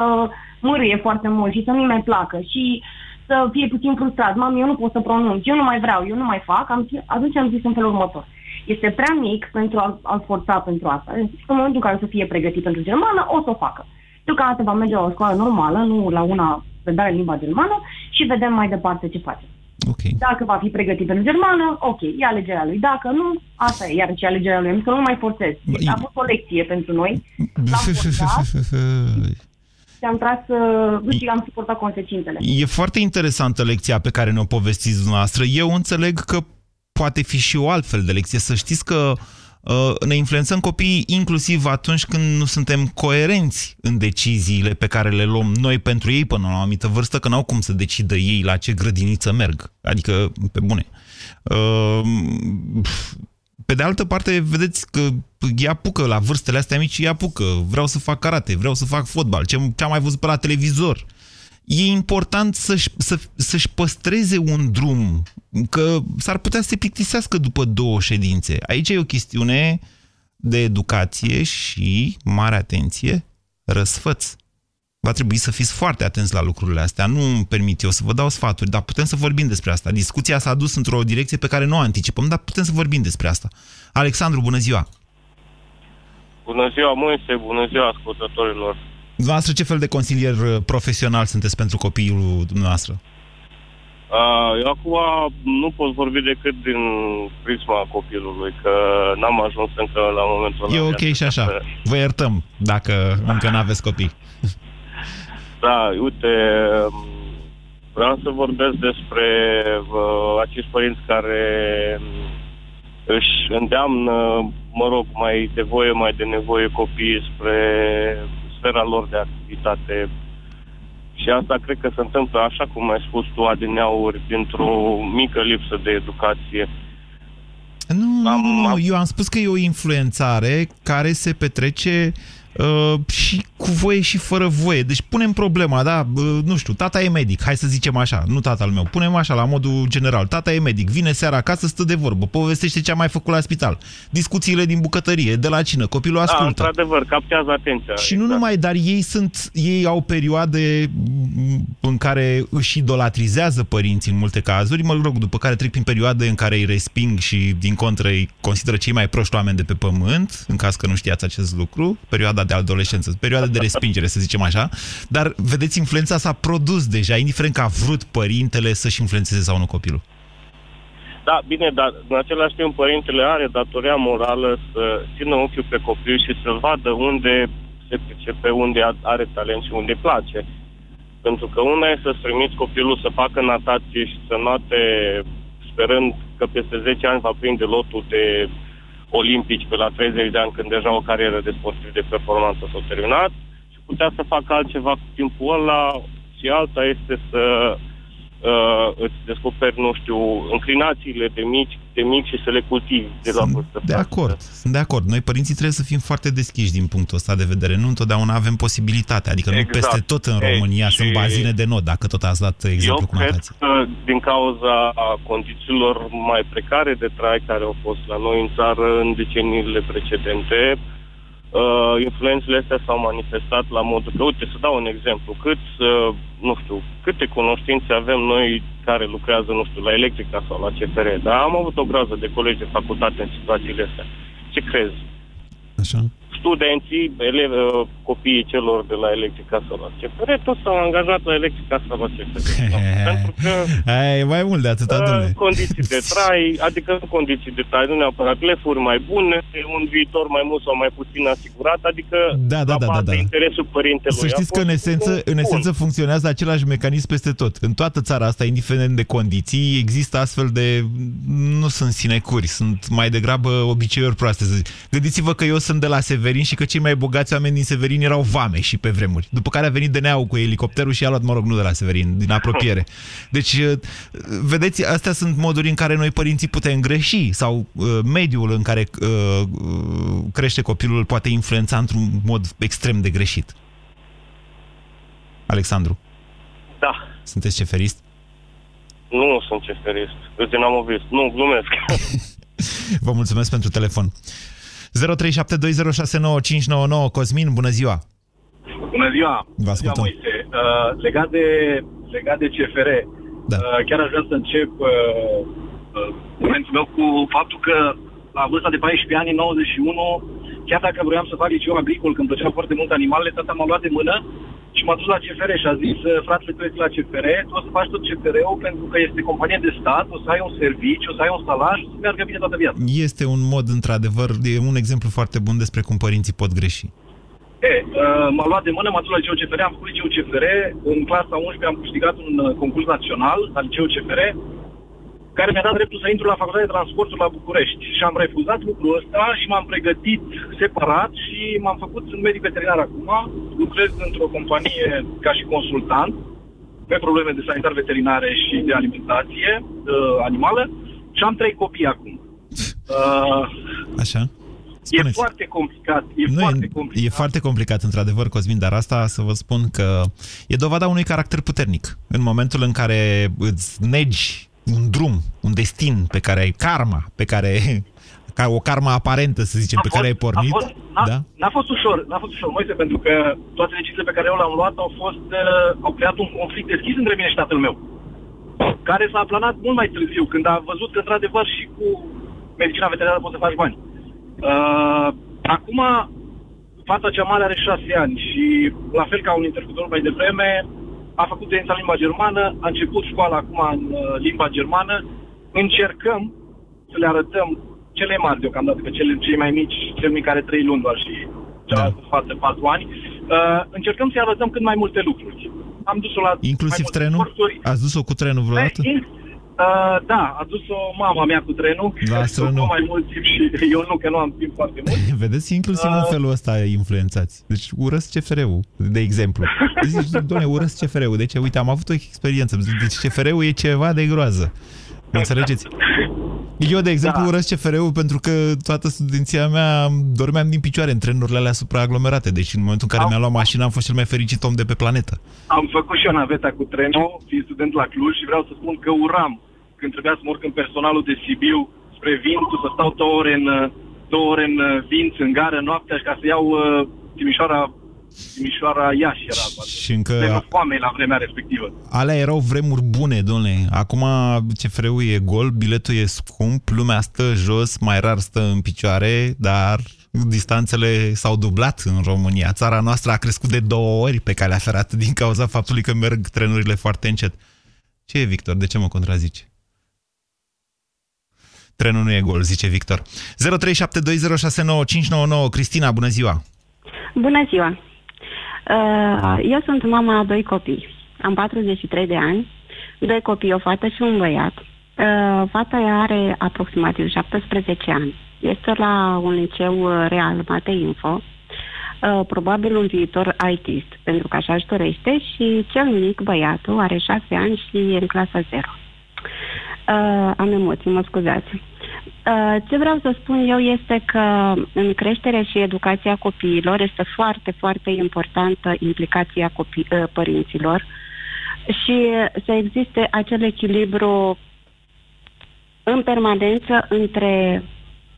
[SPEAKER 17] mârâie foarte mult și să nu-i mai placă și să fie puțin frustrat. Mami, eu nu pot să pronunț, eu nu mai vreau, eu nu mai fac. Am, atunci am zis în felul următor. Este prea mic pentru a, a forța pentru asta. În momentul în care o să fie pregătit pentru germană, o să o facă. Deocamdată va merge la o școală normală, nu la una predare limba germană și vedem mai departe ce face.
[SPEAKER 3] Okay.
[SPEAKER 17] Dacă va fi pregătit pentru germană, ok, e alegerea lui. Dacă nu, asta e, iar ce alegerea lui. Să nu mai forțez. Deci, a fost o lecție pentru noi. L-am forțat și am tras uh, și am suportat consecințele.
[SPEAKER 3] E foarte interesantă lecția pe care ne-o povestiți dumneavoastră. Eu înțeleg că poate fi și o altfel de lecție. Să știți că uh, ne influențăm copiii inclusiv atunci când nu suntem coerenți în deciziile pe care le luăm noi pentru ei până la o anumită vârstă, că n-au cum să decidă ei la ce grădiniță merg. Adică, pe bune. Uh, pe de altă parte, vedeți că ea apucă la vârstele astea mici, ea apucă. Vreau să fac karate, vreau să fac fotbal, ce, ce am mai văzut pe la televizor. E important să-și, să, să-și păstreze un drum, că s-ar putea să se plictisească după două ședințe. Aici e o chestiune de educație și, mare atenție, răsfăț va trebui să fiți foarte atenți la lucrurile astea. Nu îmi permit eu să vă dau sfaturi, dar putem să vorbim despre asta. Discuția s-a dus într-o direcție pe care nu o anticipăm, dar putem să vorbim despre asta. Alexandru, bună ziua!
[SPEAKER 18] Bună ziua, Moise, bună ziua ascultătorilor!
[SPEAKER 3] Dumneavoastră, ce fel de consilier uh, profesional sunteți pentru copilul dumneavoastră?
[SPEAKER 18] Uh, eu acum nu pot vorbi decât din prisma copilului, că n-am ajuns încă la momentul ăla.
[SPEAKER 3] E ok și așa. Vă iertăm dacă încă n-aveți copii.
[SPEAKER 18] Da, uite, vreau să vorbesc despre uh, acești părinți care um, își îndeamnă, mă rog, mai de voie, mai de nevoie copiii spre sfera lor de activitate. Și asta cred că se întâmplă, așa cum ai spus tu, adineauri, dintr-o mică lipsă de educație.
[SPEAKER 3] Nu, am, nu, nu, eu am spus că e o influențare care se petrece Uh, și cu voie și fără voie. Deci punem problema, da, uh, nu știu, tata e medic, hai să zicem așa, nu tatăl meu, punem așa la modul general, tata e medic, vine seara acasă, stă de vorbă, povestește ce a mai făcut la spital, discuțiile din bucătărie, de la cină, copilul da, ascultă.
[SPEAKER 18] Da, într-adevăr, captează atenția.
[SPEAKER 3] Și exact. nu numai, dar ei sunt, ei au perioade în care își idolatrizează părinții în multe cazuri, mă rog, după care trec prin perioade în care îi resping și din contră îi consideră cei mai proști oameni de pe pământ, în caz că nu știați acest lucru, perioada de adolescență, perioada de respingere, să zicem așa, dar vedeți, influența s-a produs deja, indiferent că a vrut părintele să-și influențeze sau nu copilul.
[SPEAKER 18] Da, bine, dar în același timp părintele are datoria morală să țină ochiul pe copil și să vadă unde se pricepe, unde are talent și unde place. Pentru că una e să-ți trimiți copilul să facă natație și să note sperând că peste 10 ani va prinde lotul de olimpici pe la 30 de ani, când deja o carieră de sportiv de performanță s-a terminat. Și putea să facă altceva cu timpul ăla și alta este să uh, îți descoperi, nu știu, înclinațiile de mici, de mici și să le cultivi de la vârstă.
[SPEAKER 3] De acord, sunt de acord. Noi părinții trebuie să fim foarte deschiși din punctul ăsta de vedere. Nu întotdeauna avem posibilitate, adică exact. nu peste tot în România Ei, sunt bazine de not, dacă tot ați dat exemplu
[SPEAKER 18] cu natație. Eu cred că din cauza condițiilor mai precare de trai care au fost la noi în țară în deceniile precedente, uh, influențele astea s-au manifestat la modul că, uite, să dau un exemplu, cât, uh, nu știu, câte cunoștințe avem noi care lucrează, nu știu, la electrica sau la CFR, dar am avut o groază de colegi de facultate în situațiile astea. Ce crezi?
[SPEAKER 3] Așa
[SPEAKER 18] studenții, elevi, uh, copiii celor de la Electrica Solar CFR, toți s-au angajat la Electrica Solar CFR. Pentru că...
[SPEAKER 3] Ai, mai mult de atâta, uh,
[SPEAKER 18] Condiții de trai, adică condiții de trai, nu neapărat lefuri mai bune, un viitor mai mult sau mai puțin asigurat, adică
[SPEAKER 3] da, da, da, da, da.
[SPEAKER 18] interesul părintelui.
[SPEAKER 3] Să știți că în esență, în esență funcționează același mecanism peste tot. În toată țara asta, indiferent de condiții, există astfel de... nu sunt sinecuri, sunt mai degrabă obiceiuri proaste. Gândiți-vă că eu sunt de la Sever Severin și că cei mai bogați oameni din Severin erau vame și pe vremuri. După care a venit DNA-ul cu elicopterul și a luat, mă rog, nu de la Severin, din apropiere. Deci, uh, vedeți, astea sunt moduri în care noi părinții putem greși sau uh, mediul în care uh, uh, crește copilul poate influența într-un mod extrem de greșit. Alexandru,
[SPEAKER 18] Da.
[SPEAKER 3] sunteți ceferist?
[SPEAKER 18] Nu sunt ceferist. Sunt dinamovist. Nu, glumesc.
[SPEAKER 3] Vă mulțumesc pentru telefon. 0372069599 Cosmin, bună ziua!
[SPEAKER 19] Bună ziua!
[SPEAKER 3] Vă ascultăm.
[SPEAKER 19] Moise. Uh, legat, de, legat de CFR,
[SPEAKER 3] da.
[SPEAKER 19] uh, chiar aș vrea să încep uh, uh, momentul meu cu faptul că la vârsta de 14 ani, în 91, chiar dacă vroiam să fac liceu agricol, când plăceau foarte mult animalele, tata m-a luat de mână și m-a dus la CFR și a zis, uh, fratele, tu ești la CFR, tu o să faci tot CFR-ul pentru că este companie de stat, o să ai un serviciu, o să ai un salaj și o să meargă bine toată viața.
[SPEAKER 3] Este un mod, într-adevăr, e un exemplu foarte bun despre cum părinții pot greși.
[SPEAKER 19] E, uh, m-a luat de mână, m-a dus la liceu CFR, am făcut liceu CFR, în clasa 11 am câștigat un uh, concurs național la liceu CFR, care mi-a dat dreptul să intru la Facultatea de Transporturi la București. Și am refuzat lucrul ăsta și m-am pregătit separat și m-am făcut, sunt medic veterinar acum, lucrez într-o companie ca și consultant pe probleme de sanitar veterinare și de alimentație uh, animală și am trei copii acum. Uh,
[SPEAKER 3] Așa?
[SPEAKER 19] e foarte complicat, e
[SPEAKER 3] Nu,
[SPEAKER 19] foarte
[SPEAKER 3] e,
[SPEAKER 19] complicat.
[SPEAKER 3] e foarte complicat, într-adevăr, Cosmin, dar asta să vă spun că e dovada unui caracter puternic. În momentul în care îți negi un drum, un destin pe care ai karma, pe care ca o karma aparentă, să zicem, pe care ai pornit,
[SPEAKER 19] A fost, n-a,
[SPEAKER 3] da?
[SPEAKER 19] n-a fost ușor, n-a fost ușor, Moise, pentru că toate deciziile pe care eu le-am luat au fost, uh, au creat un conflict deschis între mine și tatăl meu, care s-a aplanat mult mai târziu, când a văzut că, într-adevăr, și cu medicina veterinară poți să faci bani. Uh, acum, fata cea mare are șase ani și, la fel ca un interlocutor mai devreme, a făcut tența în limba germană, a început școala acum în uh, limba germană, încercăm să le arătăm cele mari deocamdată, că cele, cei mai mici, cel mic are trei luni doar și cealaltă față patru ani, uh, încercăm să-i arătăm cât mai multe lucruri. Am dus-o la
[SPEAKER 3] Inclusiv
[SPEAKER 19] mai multe
[SPEAKER 3] trenul?
[SPEAKER 19] cursuri.
[SPEAKER 3] Ați dus-o cu trenul vreodată?
[SPEAKER 19] Uh, da, a dus-o mama mea cu trenul.
[SPEAKER 3] La astronot.
[SPEAKER 19] mai mult timp și eu nu, că nu am timp foarte mult.
[SPEAKER 3] Vedeți, inclusiv în
[SPEAKER 19] Uh.
[SPEAKER 3] felul ăsta influențați. Deci urăsc CFR-ul, de exemplu. Zici, doamne, urăsc CFR-ul. Deci, uite, am avut o experiență. Deci CFR-ul e ceva de groază. Mă înțelegeți? Eu, de exemplu, da. urăsc CFR-ul pentru că toată studenția mea dormeam din picioare în trenurile alea supraaglomerate. Deci în momentul în care mi-a luat mașina am fost cel mai fericit om de pe planetă.
[SPEAKER 19] Am făcut și eu naveta cu trenul, fiind student la Cluj și vreau să spun că uram când trebuia să mă urc în personalul de Sibiu spre Vințu, să stau două ore în, uh, două ore în uh, Vinț, în gară, noaptea, și ca să iau uh, Timișoara, Timișoara Iași era.
[SPEAKER 3] Și încă
[SPEAKER 19] De foame la vremea respectivă.
[SPEAKER 3] alea erau vremuri bune, domnule. Acum CFR-ul e gol, biletul e scump, lumea stă jos, mai rar stă în picioare, dar distanțele s-au dublat în România. Țara noastră a crescut de două ori pe calea ferată din cauza faptului că merg trenurile foarte încet. Ce e, Victor? De ce mă contrazice? Trenul nu e gol, zice Victor. 0372069599 Cristina, bună ziua!
[SPEAKER 20] Bună ziua! Uh, Eu sunt mama a doi copii. Am 43 de ani, doi copii, o fată și un băiat. Uh, Fata are aproximativ 17 ani. Este la un liceu uh, real, Mate Info, uh, probabil un viitor ITist, pentru că așa își dorește, și cel mic, băiatul, are 6 ani și e în clasa 0. Uh, am emoții, mă scuzați. Uh, ce vreau să spun eu este că în creșterea și educația copiilor este foarte, foarte importantă implicația copii, uh, părinților și să existe acel echilibru în permanență între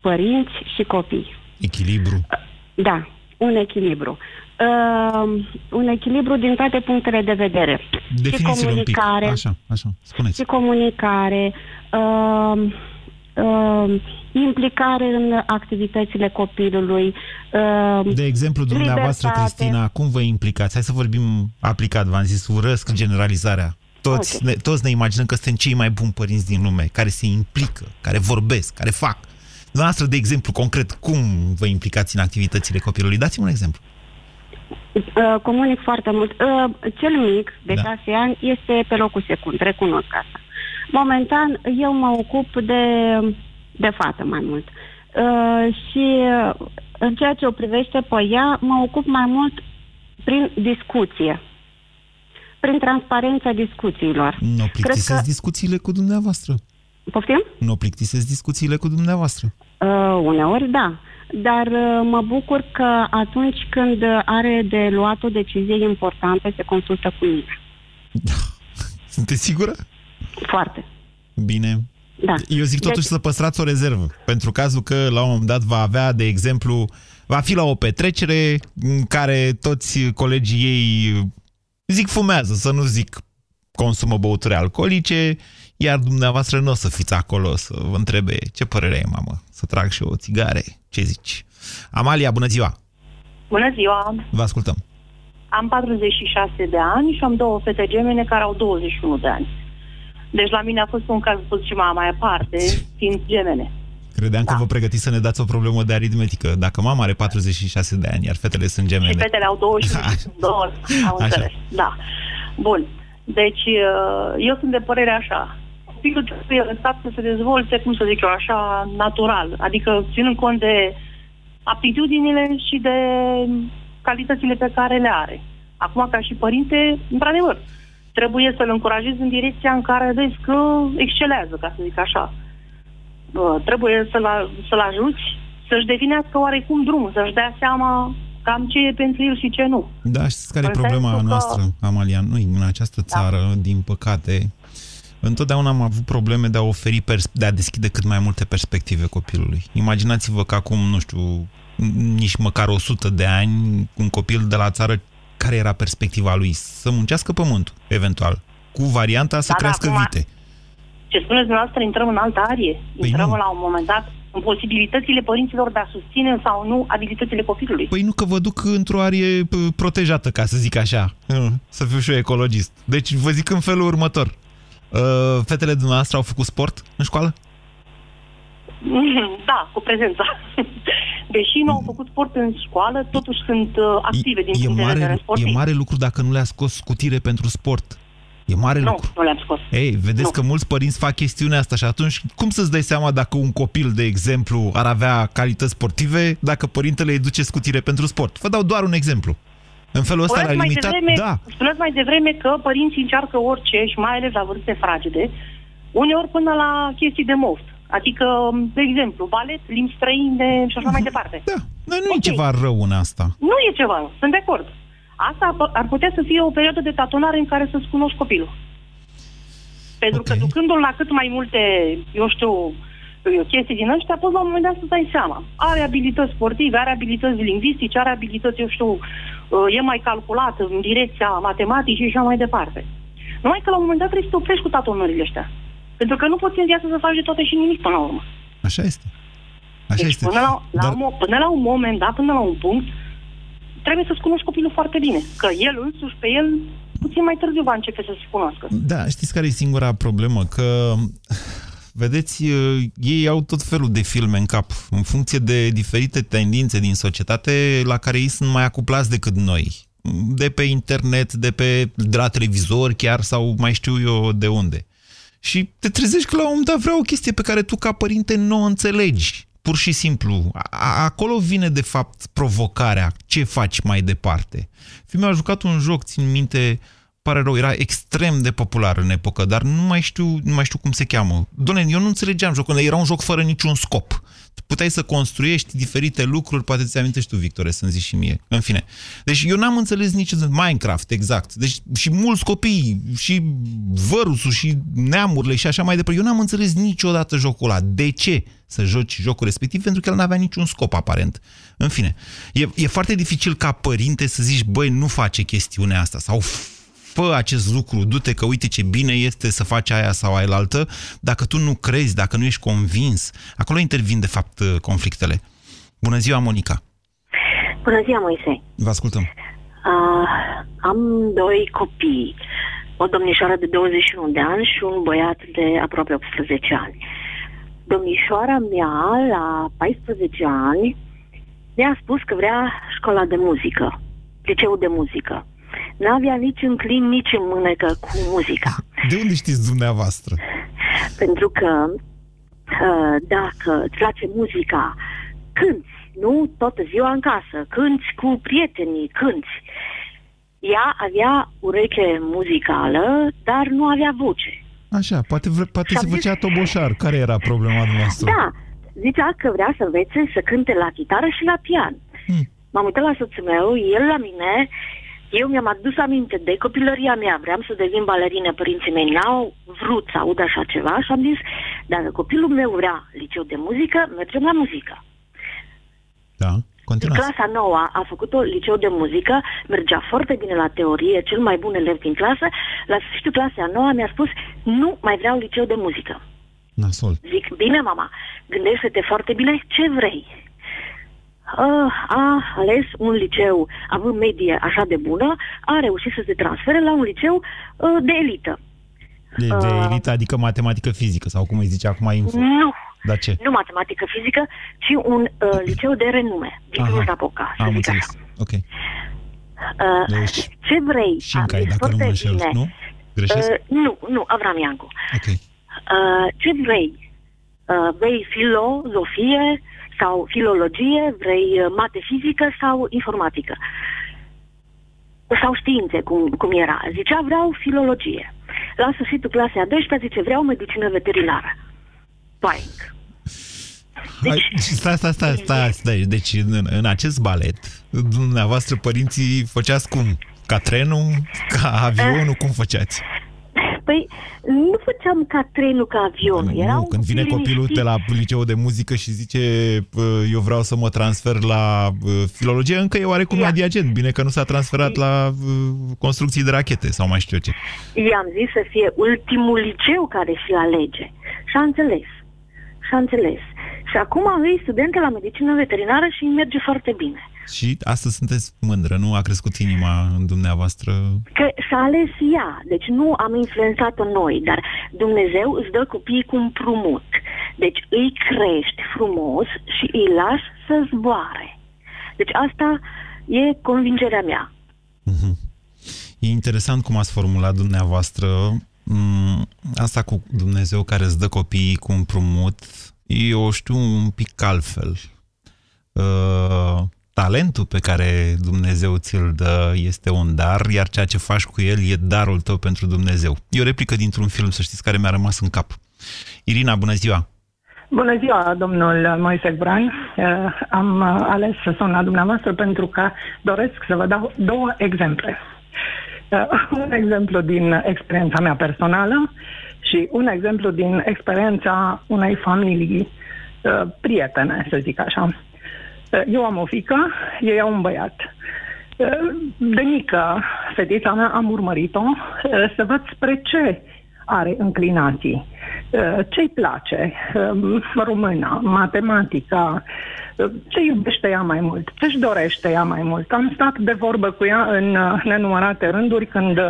[SPEAKER 20] părinți și copii.
[SPEAKER 3] Echilibru.
[SPEAKER 20] Da, un echilibru. Uh, un echilibru din toate punctele de vedere. și
[SPEAKER 3] Definiți-l un pic.
[SPEAKER 20] comunicare,
[SPEAKER 3] Așa, așa, spuneți.
[SPEAKER 20] și comunicare, uh, uh, implicare în activitățile copilului. Uh,
[SPEAKER 3] De exemplu, dumneavoastră,
[SPEAKER 20] libertate.
[SPEAKER 3] Cristina, cum vă implicați? Hai să vorbim aplicat, v-am zis, urăsc generalizarea. Toți,
[SPEAKER 20] Ok.
[SPEAKER 3] ne, toți ne imaginăm că suntem cei mai buni părinți din lume, care se implică, care vorbesc, care fac. Dumneavoastră, de exemplu, concret, cum vă implicați în activitățile copilului? Dați-mi un exemplu.
[SPEAKER 20] Uh, comunic foarte mult. Uh, cel mic, de
[SPEAKER 3] Da.
[SPEAKER 20] 6 ani, este pe locul secund, recunosc asta. Momentan, eu mă ocup de, de fată mai mult. Uh, și uh, în ceea ce o privește pe ea, mă ocup mai mult prin discuție. Prin transparența discuțiilor.
[SPEAKER 3] Nu plictisesc
[SPEAKER 20] că-
[SPEAKER 3] discuțiile cu dumneavoastră.
[SPEAKER 20] Poftim?
[SPEAKER 3] Nu plictisesc discuțiile cu dumneavoastră.
[SPEAKER 20] Uh, uneori, da. Dar uh, mă bucur că atunci când are de luat o decizie importantă, se consultă cu mine.
[SPEAKER 3] Sunteți sigură?
[SPEAKER 20] Foarte.
[SPEAKER 3] Bine.
[SPEAKER 20] Da.
[SPEAKER 3] Eu zic totuși
[SPEAKER 20] Deci-
[SPEAKER 3] să păstrați o rezervă, pentru cazul că la un moment dat va avea, de exemplu, va fi la o petrecere în care toți colegii ei, zic fumează, să nu zic consumă băuturi alcoolice, iar dumneavoastră nu o să fiți acolo să vă întrebe ce părere ai, mamă, să trag și eu o țigare, ce zici? Amalia, bună ziua!
[SPEAKER 21] Bună ziua!
[SPEAKER 3] Vă ascultăm.
[SPEAKER 21] Am 46 de ani și am două fete gemene care au 21 de ani. Deci la mine a fost un caz puțin mai aparte, fiind gemene.
[SPEAKER 3] Credeam
[SPEAKER 21] Da.
[SPEAKER 3] că vă pregătiți să ne dați o problemă de aritmetică. Dacă mama are 46 de ani, iar fetele sunt
[SPEAKER 21] Și
[SPEAKER 3] gemene.
[SPEAKER 21] fetele au 22, au
[SPEAKER 3] Așa.
[SPEAKER 21] înțeles. Da. Bun. Deci uh, eu sunt de părere așa. Copilul trebuie lăsat să se dezvolte, cum să zic eu, așa, natural. Adică ținând cont de aptitudinile și de calitățile pe care le are. Acum, ca și părinte, într-adevăr, trebuie să-l încurajezi în direcția în care vezi că excelează, ca să zic așa. Uh, trebuie să-l, să-l ajuți să-și definească oarecum drumul, să-și dea seama cam ce e pentru el și ce nu.
[SPEAKER 3] Da, știți care e
[SPEAKER 21] În
[SPEAKER 3] problema
[SPEAKER 21] sensul că- Da.
[SPEAKER 3] noastră, Amalia? Noi, în această țară, din păcate, întotdeauna am avut probleme de a oferi, pers- de a deschide cât mai multe perspective copilului. Imaginați-vă că acum, nu știu, nici măcar 100 de ani, un copil de la țară, care era perspectiva lui? Să muncească pământul, eventual, cu varianta să
[SPEAKER 21] Da, da,
[SPEAKER 3] crească
[SPEAKER 21] acum-
[SPEAKER 3] vite.
[SPEAKER 21] Ce spuneți dumneavoastră, intrăm în altă arie.
[SPEAKER 3] Păi
[SPEAKER 21] intrăm
[SPEAKER 3] nu.
[SPEAKER 21] la un moment dat în posibilitățile părinților de a susține sau nu abilitățile copilului.
[SPEAKER 3] Păi nu că vă duc într-o arie p- protejată, ca să zic așa. Mm, Să fiu și eu ecologist. Deci vă zic în felul următor. Uh, Fetele dumneavoastră au făcut sport în școală?
[SPEAKER 21] Da, cu prezența. Deși nu au făcut sport în școală, totuși sunt uh, active din
[SPEAKER 3] E
[SPEAKER 21] punct de vedere
[SPEAKER 3] mare,
[SPEAKER 21] sportiv.
[SPEAKER 3] e mare lucru dacă nu le-a scos scutire pentru sport. E mare
[SPEAKER 21] nu,
[SPEAKER 3] lucru.
[SPEAKER 21] nu le-am scos.
[SPEAKER 3] Ei, vedeți
[SPEAKER 21] Nu.
[SPEAKER 3] că mulți părinți fac chestiunea asta și atunci cum să-ți dai seama dacă un copil, de exemplu, ar avea calități sportive dacă părintele îi duce scutire pentru sport? Vă dau doar un exemplu. În felul ăsta
[SPEAKER 21] Spuneți
[SPEAKER 3] l-a
[SPEAKER 21] mai,
[SPEAKER 3] limitat...
[SPEAKER 21] devreme,
[SPEAKER 3] Da,
[SPEAKER 21] spuneți mai devreme că părinții încearcă orice și mai ales la vârste fragede, uneori până la chestii de moft. Adică, de exemplu, balet, limbi străine și așa mai departe.
[SPEAKER 3] Da, Dar nu e ceva rău în asta.
[SPEAKER 21] Nu e ceva, sunt de acord. Asta p- ar putea să fie o perioadă de tatonare în care să-ți cunoști copilul. Pentru că ducându-l la cât mai multe, eu știu, eu, chestii din ăștia, poți la un moment dat să dai seama. Are abilități sportive, are abilități lingvistice, are abilități, eu știu, uh, e mai calculat în direcția matematicii și așa mai departe. Numai că la un moment dat trebuie să te oprești cu tatonările ăștia. Pentru că nu poți în viață să faci de toate și nimic până la urmă.
[SPEAKER 3] Așa este. Așa
[SPEAKER 21] deci
[SPEAKER 3] este.
[SPEAKER 21] până la, la
[SPEAKER 3] Dar-
[SPEAKER 21] un, mo- până la un moment dat, până la un punct, trebuie să-ți cunoști copilul foarte bine. Că el însuși, pe el, puțin mai târziu va începe să se cunoască.
[SPEAKER 3] Da, știți care e singura problemă? Că, vedeți, eh, ei au tot felul de filme în cap, în funcție de diferite tendințe din societate la care ei sunt mai acuplați decât noi. De pe internet, de pe de la televizor chiar, sau mai știu eu de unde. Și te trezești că la un moment dat vrea o chestie pe care tu ca părinte nu o înțelegi. Pur și simplu. A- acolo vine de fapt provocarea. Ce faci mai departe? Fiul meu a jucat un joc, țin minte, pare rău, era extrem de popular în epocă, dar nu mai știu, nu mai știu cum se cheamă. Doamne, eu nu înțelegeam jocul, era un joc fără niciun scop. Puteai să construiești diferite lucruri, poate ți amintești tu, Victor, să-mi zici și mie. În fine. Deci eu n-am înțeles nici Minecraft, exact. Deci și mulți copii, și vărusul, și neamurile și așa mai departe. Eu n-am înțeles niciodată jocul ăla. De ce să joci jocul respectiv? Pentru că el n-avea niciun scop aparent. În fine. E, e foarte dificil ca părinte să zici, băi, nu face chestiunea asta sau fă acest lucru, du-te că uite ce bine este să faci aia sau aia altă, dacă tu nu crezi, dacă nu ești convins, acolo intervin de fapt conflictele. Bună ziua, Monica!
[SPEAKER 22] Bună ziua, Moise.
[SPEAKER 3] Vă ascultăm.
[SPEAKER 22] Uh, am doi copii, o domnișoară de 21 de ani și un băiat de aproape 18 ani. Domnișoara mea, la 14 ani, mi-a spus că vrea școala de muzică, liceul de muzică. N-avea nici în clin, nici în mânecă cu muzica.
[SPEAKER 3] De unde știți dumneavoastră?
[SPEAKER 22] Pentru că uh, dacă îți place muzica, cânti, nu toată ziua în casă, cânti cu prietenii, cânti. Ea avea ureche muzicală, dar nu avea voce.
[SPEAKER 3] Așa, poate, vre- poate se făcea toboșar. Care era problema noastră?
[SPEAKER 22] Da, zicea că vrea să învețe să cânte la chitară și la pian.
[SPEAKER 3] Hmm.
[SPEAKER 22] M-am uitat la soțul meu, el la mine, eu mi-am adus aminte de copilăria mea, vreau să devin balerină, părinții mei n-au vrut să aud așa ceva și am zis, dacă copilul meu vrea liceu de muzică, mergem la muzică.
[SPEAKER 3] Da, continuați.
[SPEAKER 22] Clasa noua a făcut o liceu de muzică, mergea foarte bine la teorie, cel mai bun elev din clasă. La sfârșitul clasei a noua mi-a spus, nu mai vreau liceu de muzică.
[SPEAKER 3] Nasol.
[SPEAKER 22] Zic, bine mama, gândește-te foarte bine ce vrei. Uh, a ales un liceu având medie așa de bună, a reușit să se transfere la un liceu uh, de elită.
[SPEAKER 3] De, de
[SPEAKER 22] Uh,
[SPEAKER 3] elită, adică matematică fizică, sau cum îi zice acum info.
[SPEAKER 22] Nu,
[SPEAKER 3] Da ce?
[SPEAKER 22] nu matematică fizică, ci un uh, liceu de renume, din
[SPEAKER 3] Aha.
[SPEAKER 22] Cluj-Napoca, să
[SPEAKER 3] Am
[SPEAKER 22] zic
[SPEAKER 3] înțeles.
[SPEAKER 22] așa.
[SPEAKER 3] Ok.
[SPEAKER 22] Uh,
[SPEAKER 3] Deci,
[SPEAKER 22] ce vrei?
[SPEAKER 3] Șincai,
[SPEAKER 22] Am zis
[SPEAKER 3] dacă nu mă
[SPEAKER 22] foarte
[SPEAKER 3] înșel,
[SPEAKER 22] bine.
[SPEAKER 3] nu? Greșesc?
[SPEAKER 22] Uh, nu, nu, Avram Iancu.
[SPEAKER 3] Ok.
[SPEAKER 22] Uh, ce vrei? Uh, vrei filozofie sau filologie? Vrei uh, mate fizică sau informatică? Sau științe, cum, cum era. Zicea, vreau filologie. La sfârșitul clasei a 12 zice, vreau medicină veterinară. Boing.
[SPEAKER 3] Deci... Stai, stai, stai, stai, stai. Deci în, în acest balet, dumneavoastră părinții făceați cum? Ca trenul? Ca avionul? Cum făceați?
[SPEAKER 22] Păi, nu făceam ca trenul, ca avionul. Era
[SPEAKER 3] Nu,
[SPEAKER 22] un
[SPEAKER 3] când vine
[SPEAKER 22] copil
[SPEAKER 3] copilul de la liceu de muzică și zice "Bă, eu vreau să mă transfer la bă, filologie, încă e oarecum adiacent. Bine că nu s-a transferat la bă, construcții de rachete sau mai știu eu ce.
[SPEAKER 22] I-am zis să fie ultimul liceu care și-l alege. Și a înțeles. Și a înțeles. Și acum e studentă la medicină veterinară și îi merge foarte bine.
[SPEAKER 3] Și astăzi sunteți mândră, nu a crescut inima în dumneavoastră?
[SPEAKER 22] Că și-a ales ea. Deci nu am influențat-o noi, dar Dumnezeu îți dă copiii cu împrumut. Deci îi crești frumos și îi lași să zboare. Deci asta e convingerea mea.
[SPEAKER 3] E interesant cum ați formulat dumneavoastră mm, asta cu Dumnezeu care îți dă copiii cu împrumut. Eu știu un pic altfel. Uh, talentul pe care Dumnezeu ți-l dă este un dar, iar ceea ce faci cu el e darul tău pentru Dumnezeu. E o replică dintr-un film, să știți, care mi-a rămas în cap. Irina, bună ziua!
[SPEAKER 23] Bună ziua, domnul Moise Bran. Uh, Am uh, ales să sun la dumneavoastră pentru că doresc să vă dau două exemple. Uh, Un exemplu din experiența mea personală și un exemplu din experiența unei familii uh, prietene, să zic așa. Uh, Eu am o fică, ei au un băiat. Uh, De mică, fetița mea, am urmărit-o uh, să văd spre ce are înclinații. Uh, Ce-i place? Uh, Româna, matematica, uh, ce iubește ea mai mult? Ce-și dorește ea mai mult? Am stat de vorbă cu ea în uh, nenumărate rânduri când uh,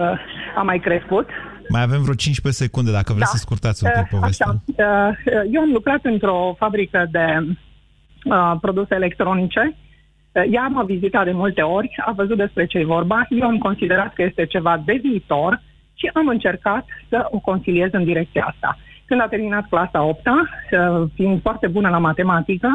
[SPEAKER 23] a mai crescut.
[SPEAKER 3] Mai avem vreo 15 secunde, dacă vreți să scurtați un pic
[SPEAKER 23] Uh,
[SPEAKER 3] povestea.
[SPEAKER 23] Așa. Uh, Eu am lucrat într-o fabrică de uh, produse electronice. Uh, Ea m-a vizitat de multe ori, a văzut despre ce e vorba. Eu am considerat că este ceva de viitor și am încercat să o conciliez în direcția asta. Când a terminat clasa 8 fiind foarte bună la matematică,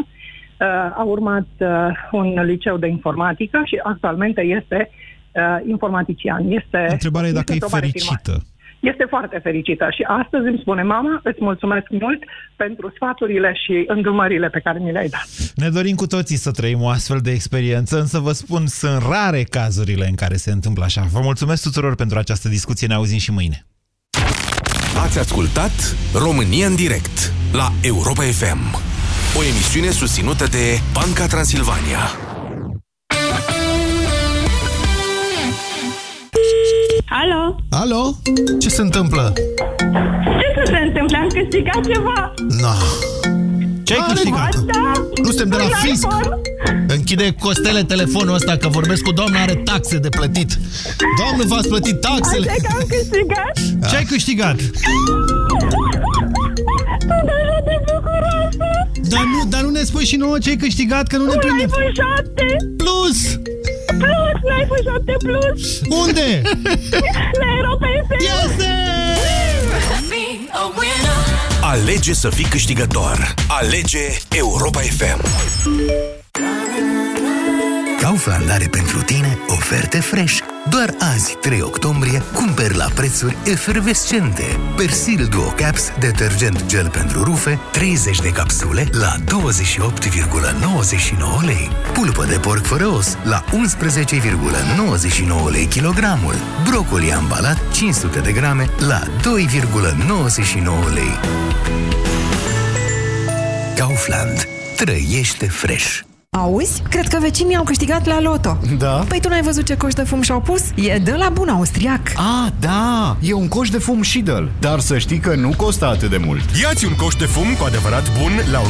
[SPEAKER 23] uh, a urmat uh, un liceu de informatică și actualmente este uh, informatician. Este,
[SPEAKER 3] Întrebarea e dacă e
[SPEAKER 23] într-o mare firmă.
[SPEAKER 3] fericită.
[SPEAKER 23] Este foarte fericită și astăzi îmi spune mama, îți mulțumesc mult pentru sfaturile și îndrumările pe care mi le-ai dat.
[SPEAKER 3] Ne dorim cu toții să trăim o astfel de experiență, însă vă spun, sunt rare cazurile în care se întâmplă așa. Vă mulțumesc tuturor pentru această discuție, ne auzim și mâine.
[SPEAKER 4] Ați ascultat România în direct la Europa FM. O emisiune susținută de Banca Transilvania.
[SPEAKER 24] Alo?
[SPEAKER 25] Alo? Ce se întâmplă?
[SPEAKER 24] Ce să se întâmple? Am câștigat ceva?
[SPEAKER 25] No. Ce ai
[SPEAKER 24] Are
[SPEAKER 25] câștigat?
[SPEAKER 24] Da.
[SPEAKER 25] Nu suntem de la
[SPEAKER 24] Un
[SPEAKER 25] fisc.
[SPEAKER 24] iPhone.
[SPEAKER 25] Închide costele telefonul ăsta că vorbesc cu doamna, are taxe de plătit. Doamnă, v-ați plătit taxele?
[SPEAKER 24] Așa că am câștigat?
[SPEAKER 25] Ce ai câștigat?
[SPEAKER 24] Sunt așa de bucuroasă!
[SPEAKER 25] Dar nu, dar nu ne spui și nouă ce ai câștigat, că nu ne
[SPEAKER 24] Un
[SPEAKER 25] prinde.
[SPEAKER 24] iPhone 7!
[SPEAKER 25] Plus!
[SPEAKER 24] Plus! Un iPhone 7 Plus!
[SPEAKER 25] Unde?
[SPEAKER 24] La Europa FM!
[SPEAKER 25] Este!
[SPEAKER 4] Alege să fii câștigător. Alege Europa FM.
[SPEAKER 8] Kaufland are pentru tine oferte fresh. Doar azi, 3 octombrie, cumperi la prețuri efervescente. Persil Duo Caps, detergent gel pentru rufe, 30 de capsule la 28,99 lei. Pulpă de porc fără os la 11,99 lei kilogramul. Brocoli ambalat 500 de grame la 2,99 lei. Kaufland. Trăiește fresh.
[SPEAKER 26] Auzi? Cred că vecinii au câștigat la loto.
[SPEAKER 27] Da?
[SPEAKER 26] Păi tu n-ai văzut ce coș de fum și-au pus? E de la bun austriac.
[SPEAKER 27] Ah, da! E un coș de fum Shidel. Dar să știi că nu costă atât de mult.
[SPEAKER 28] Iați un coș de fum cu adevărat bun la un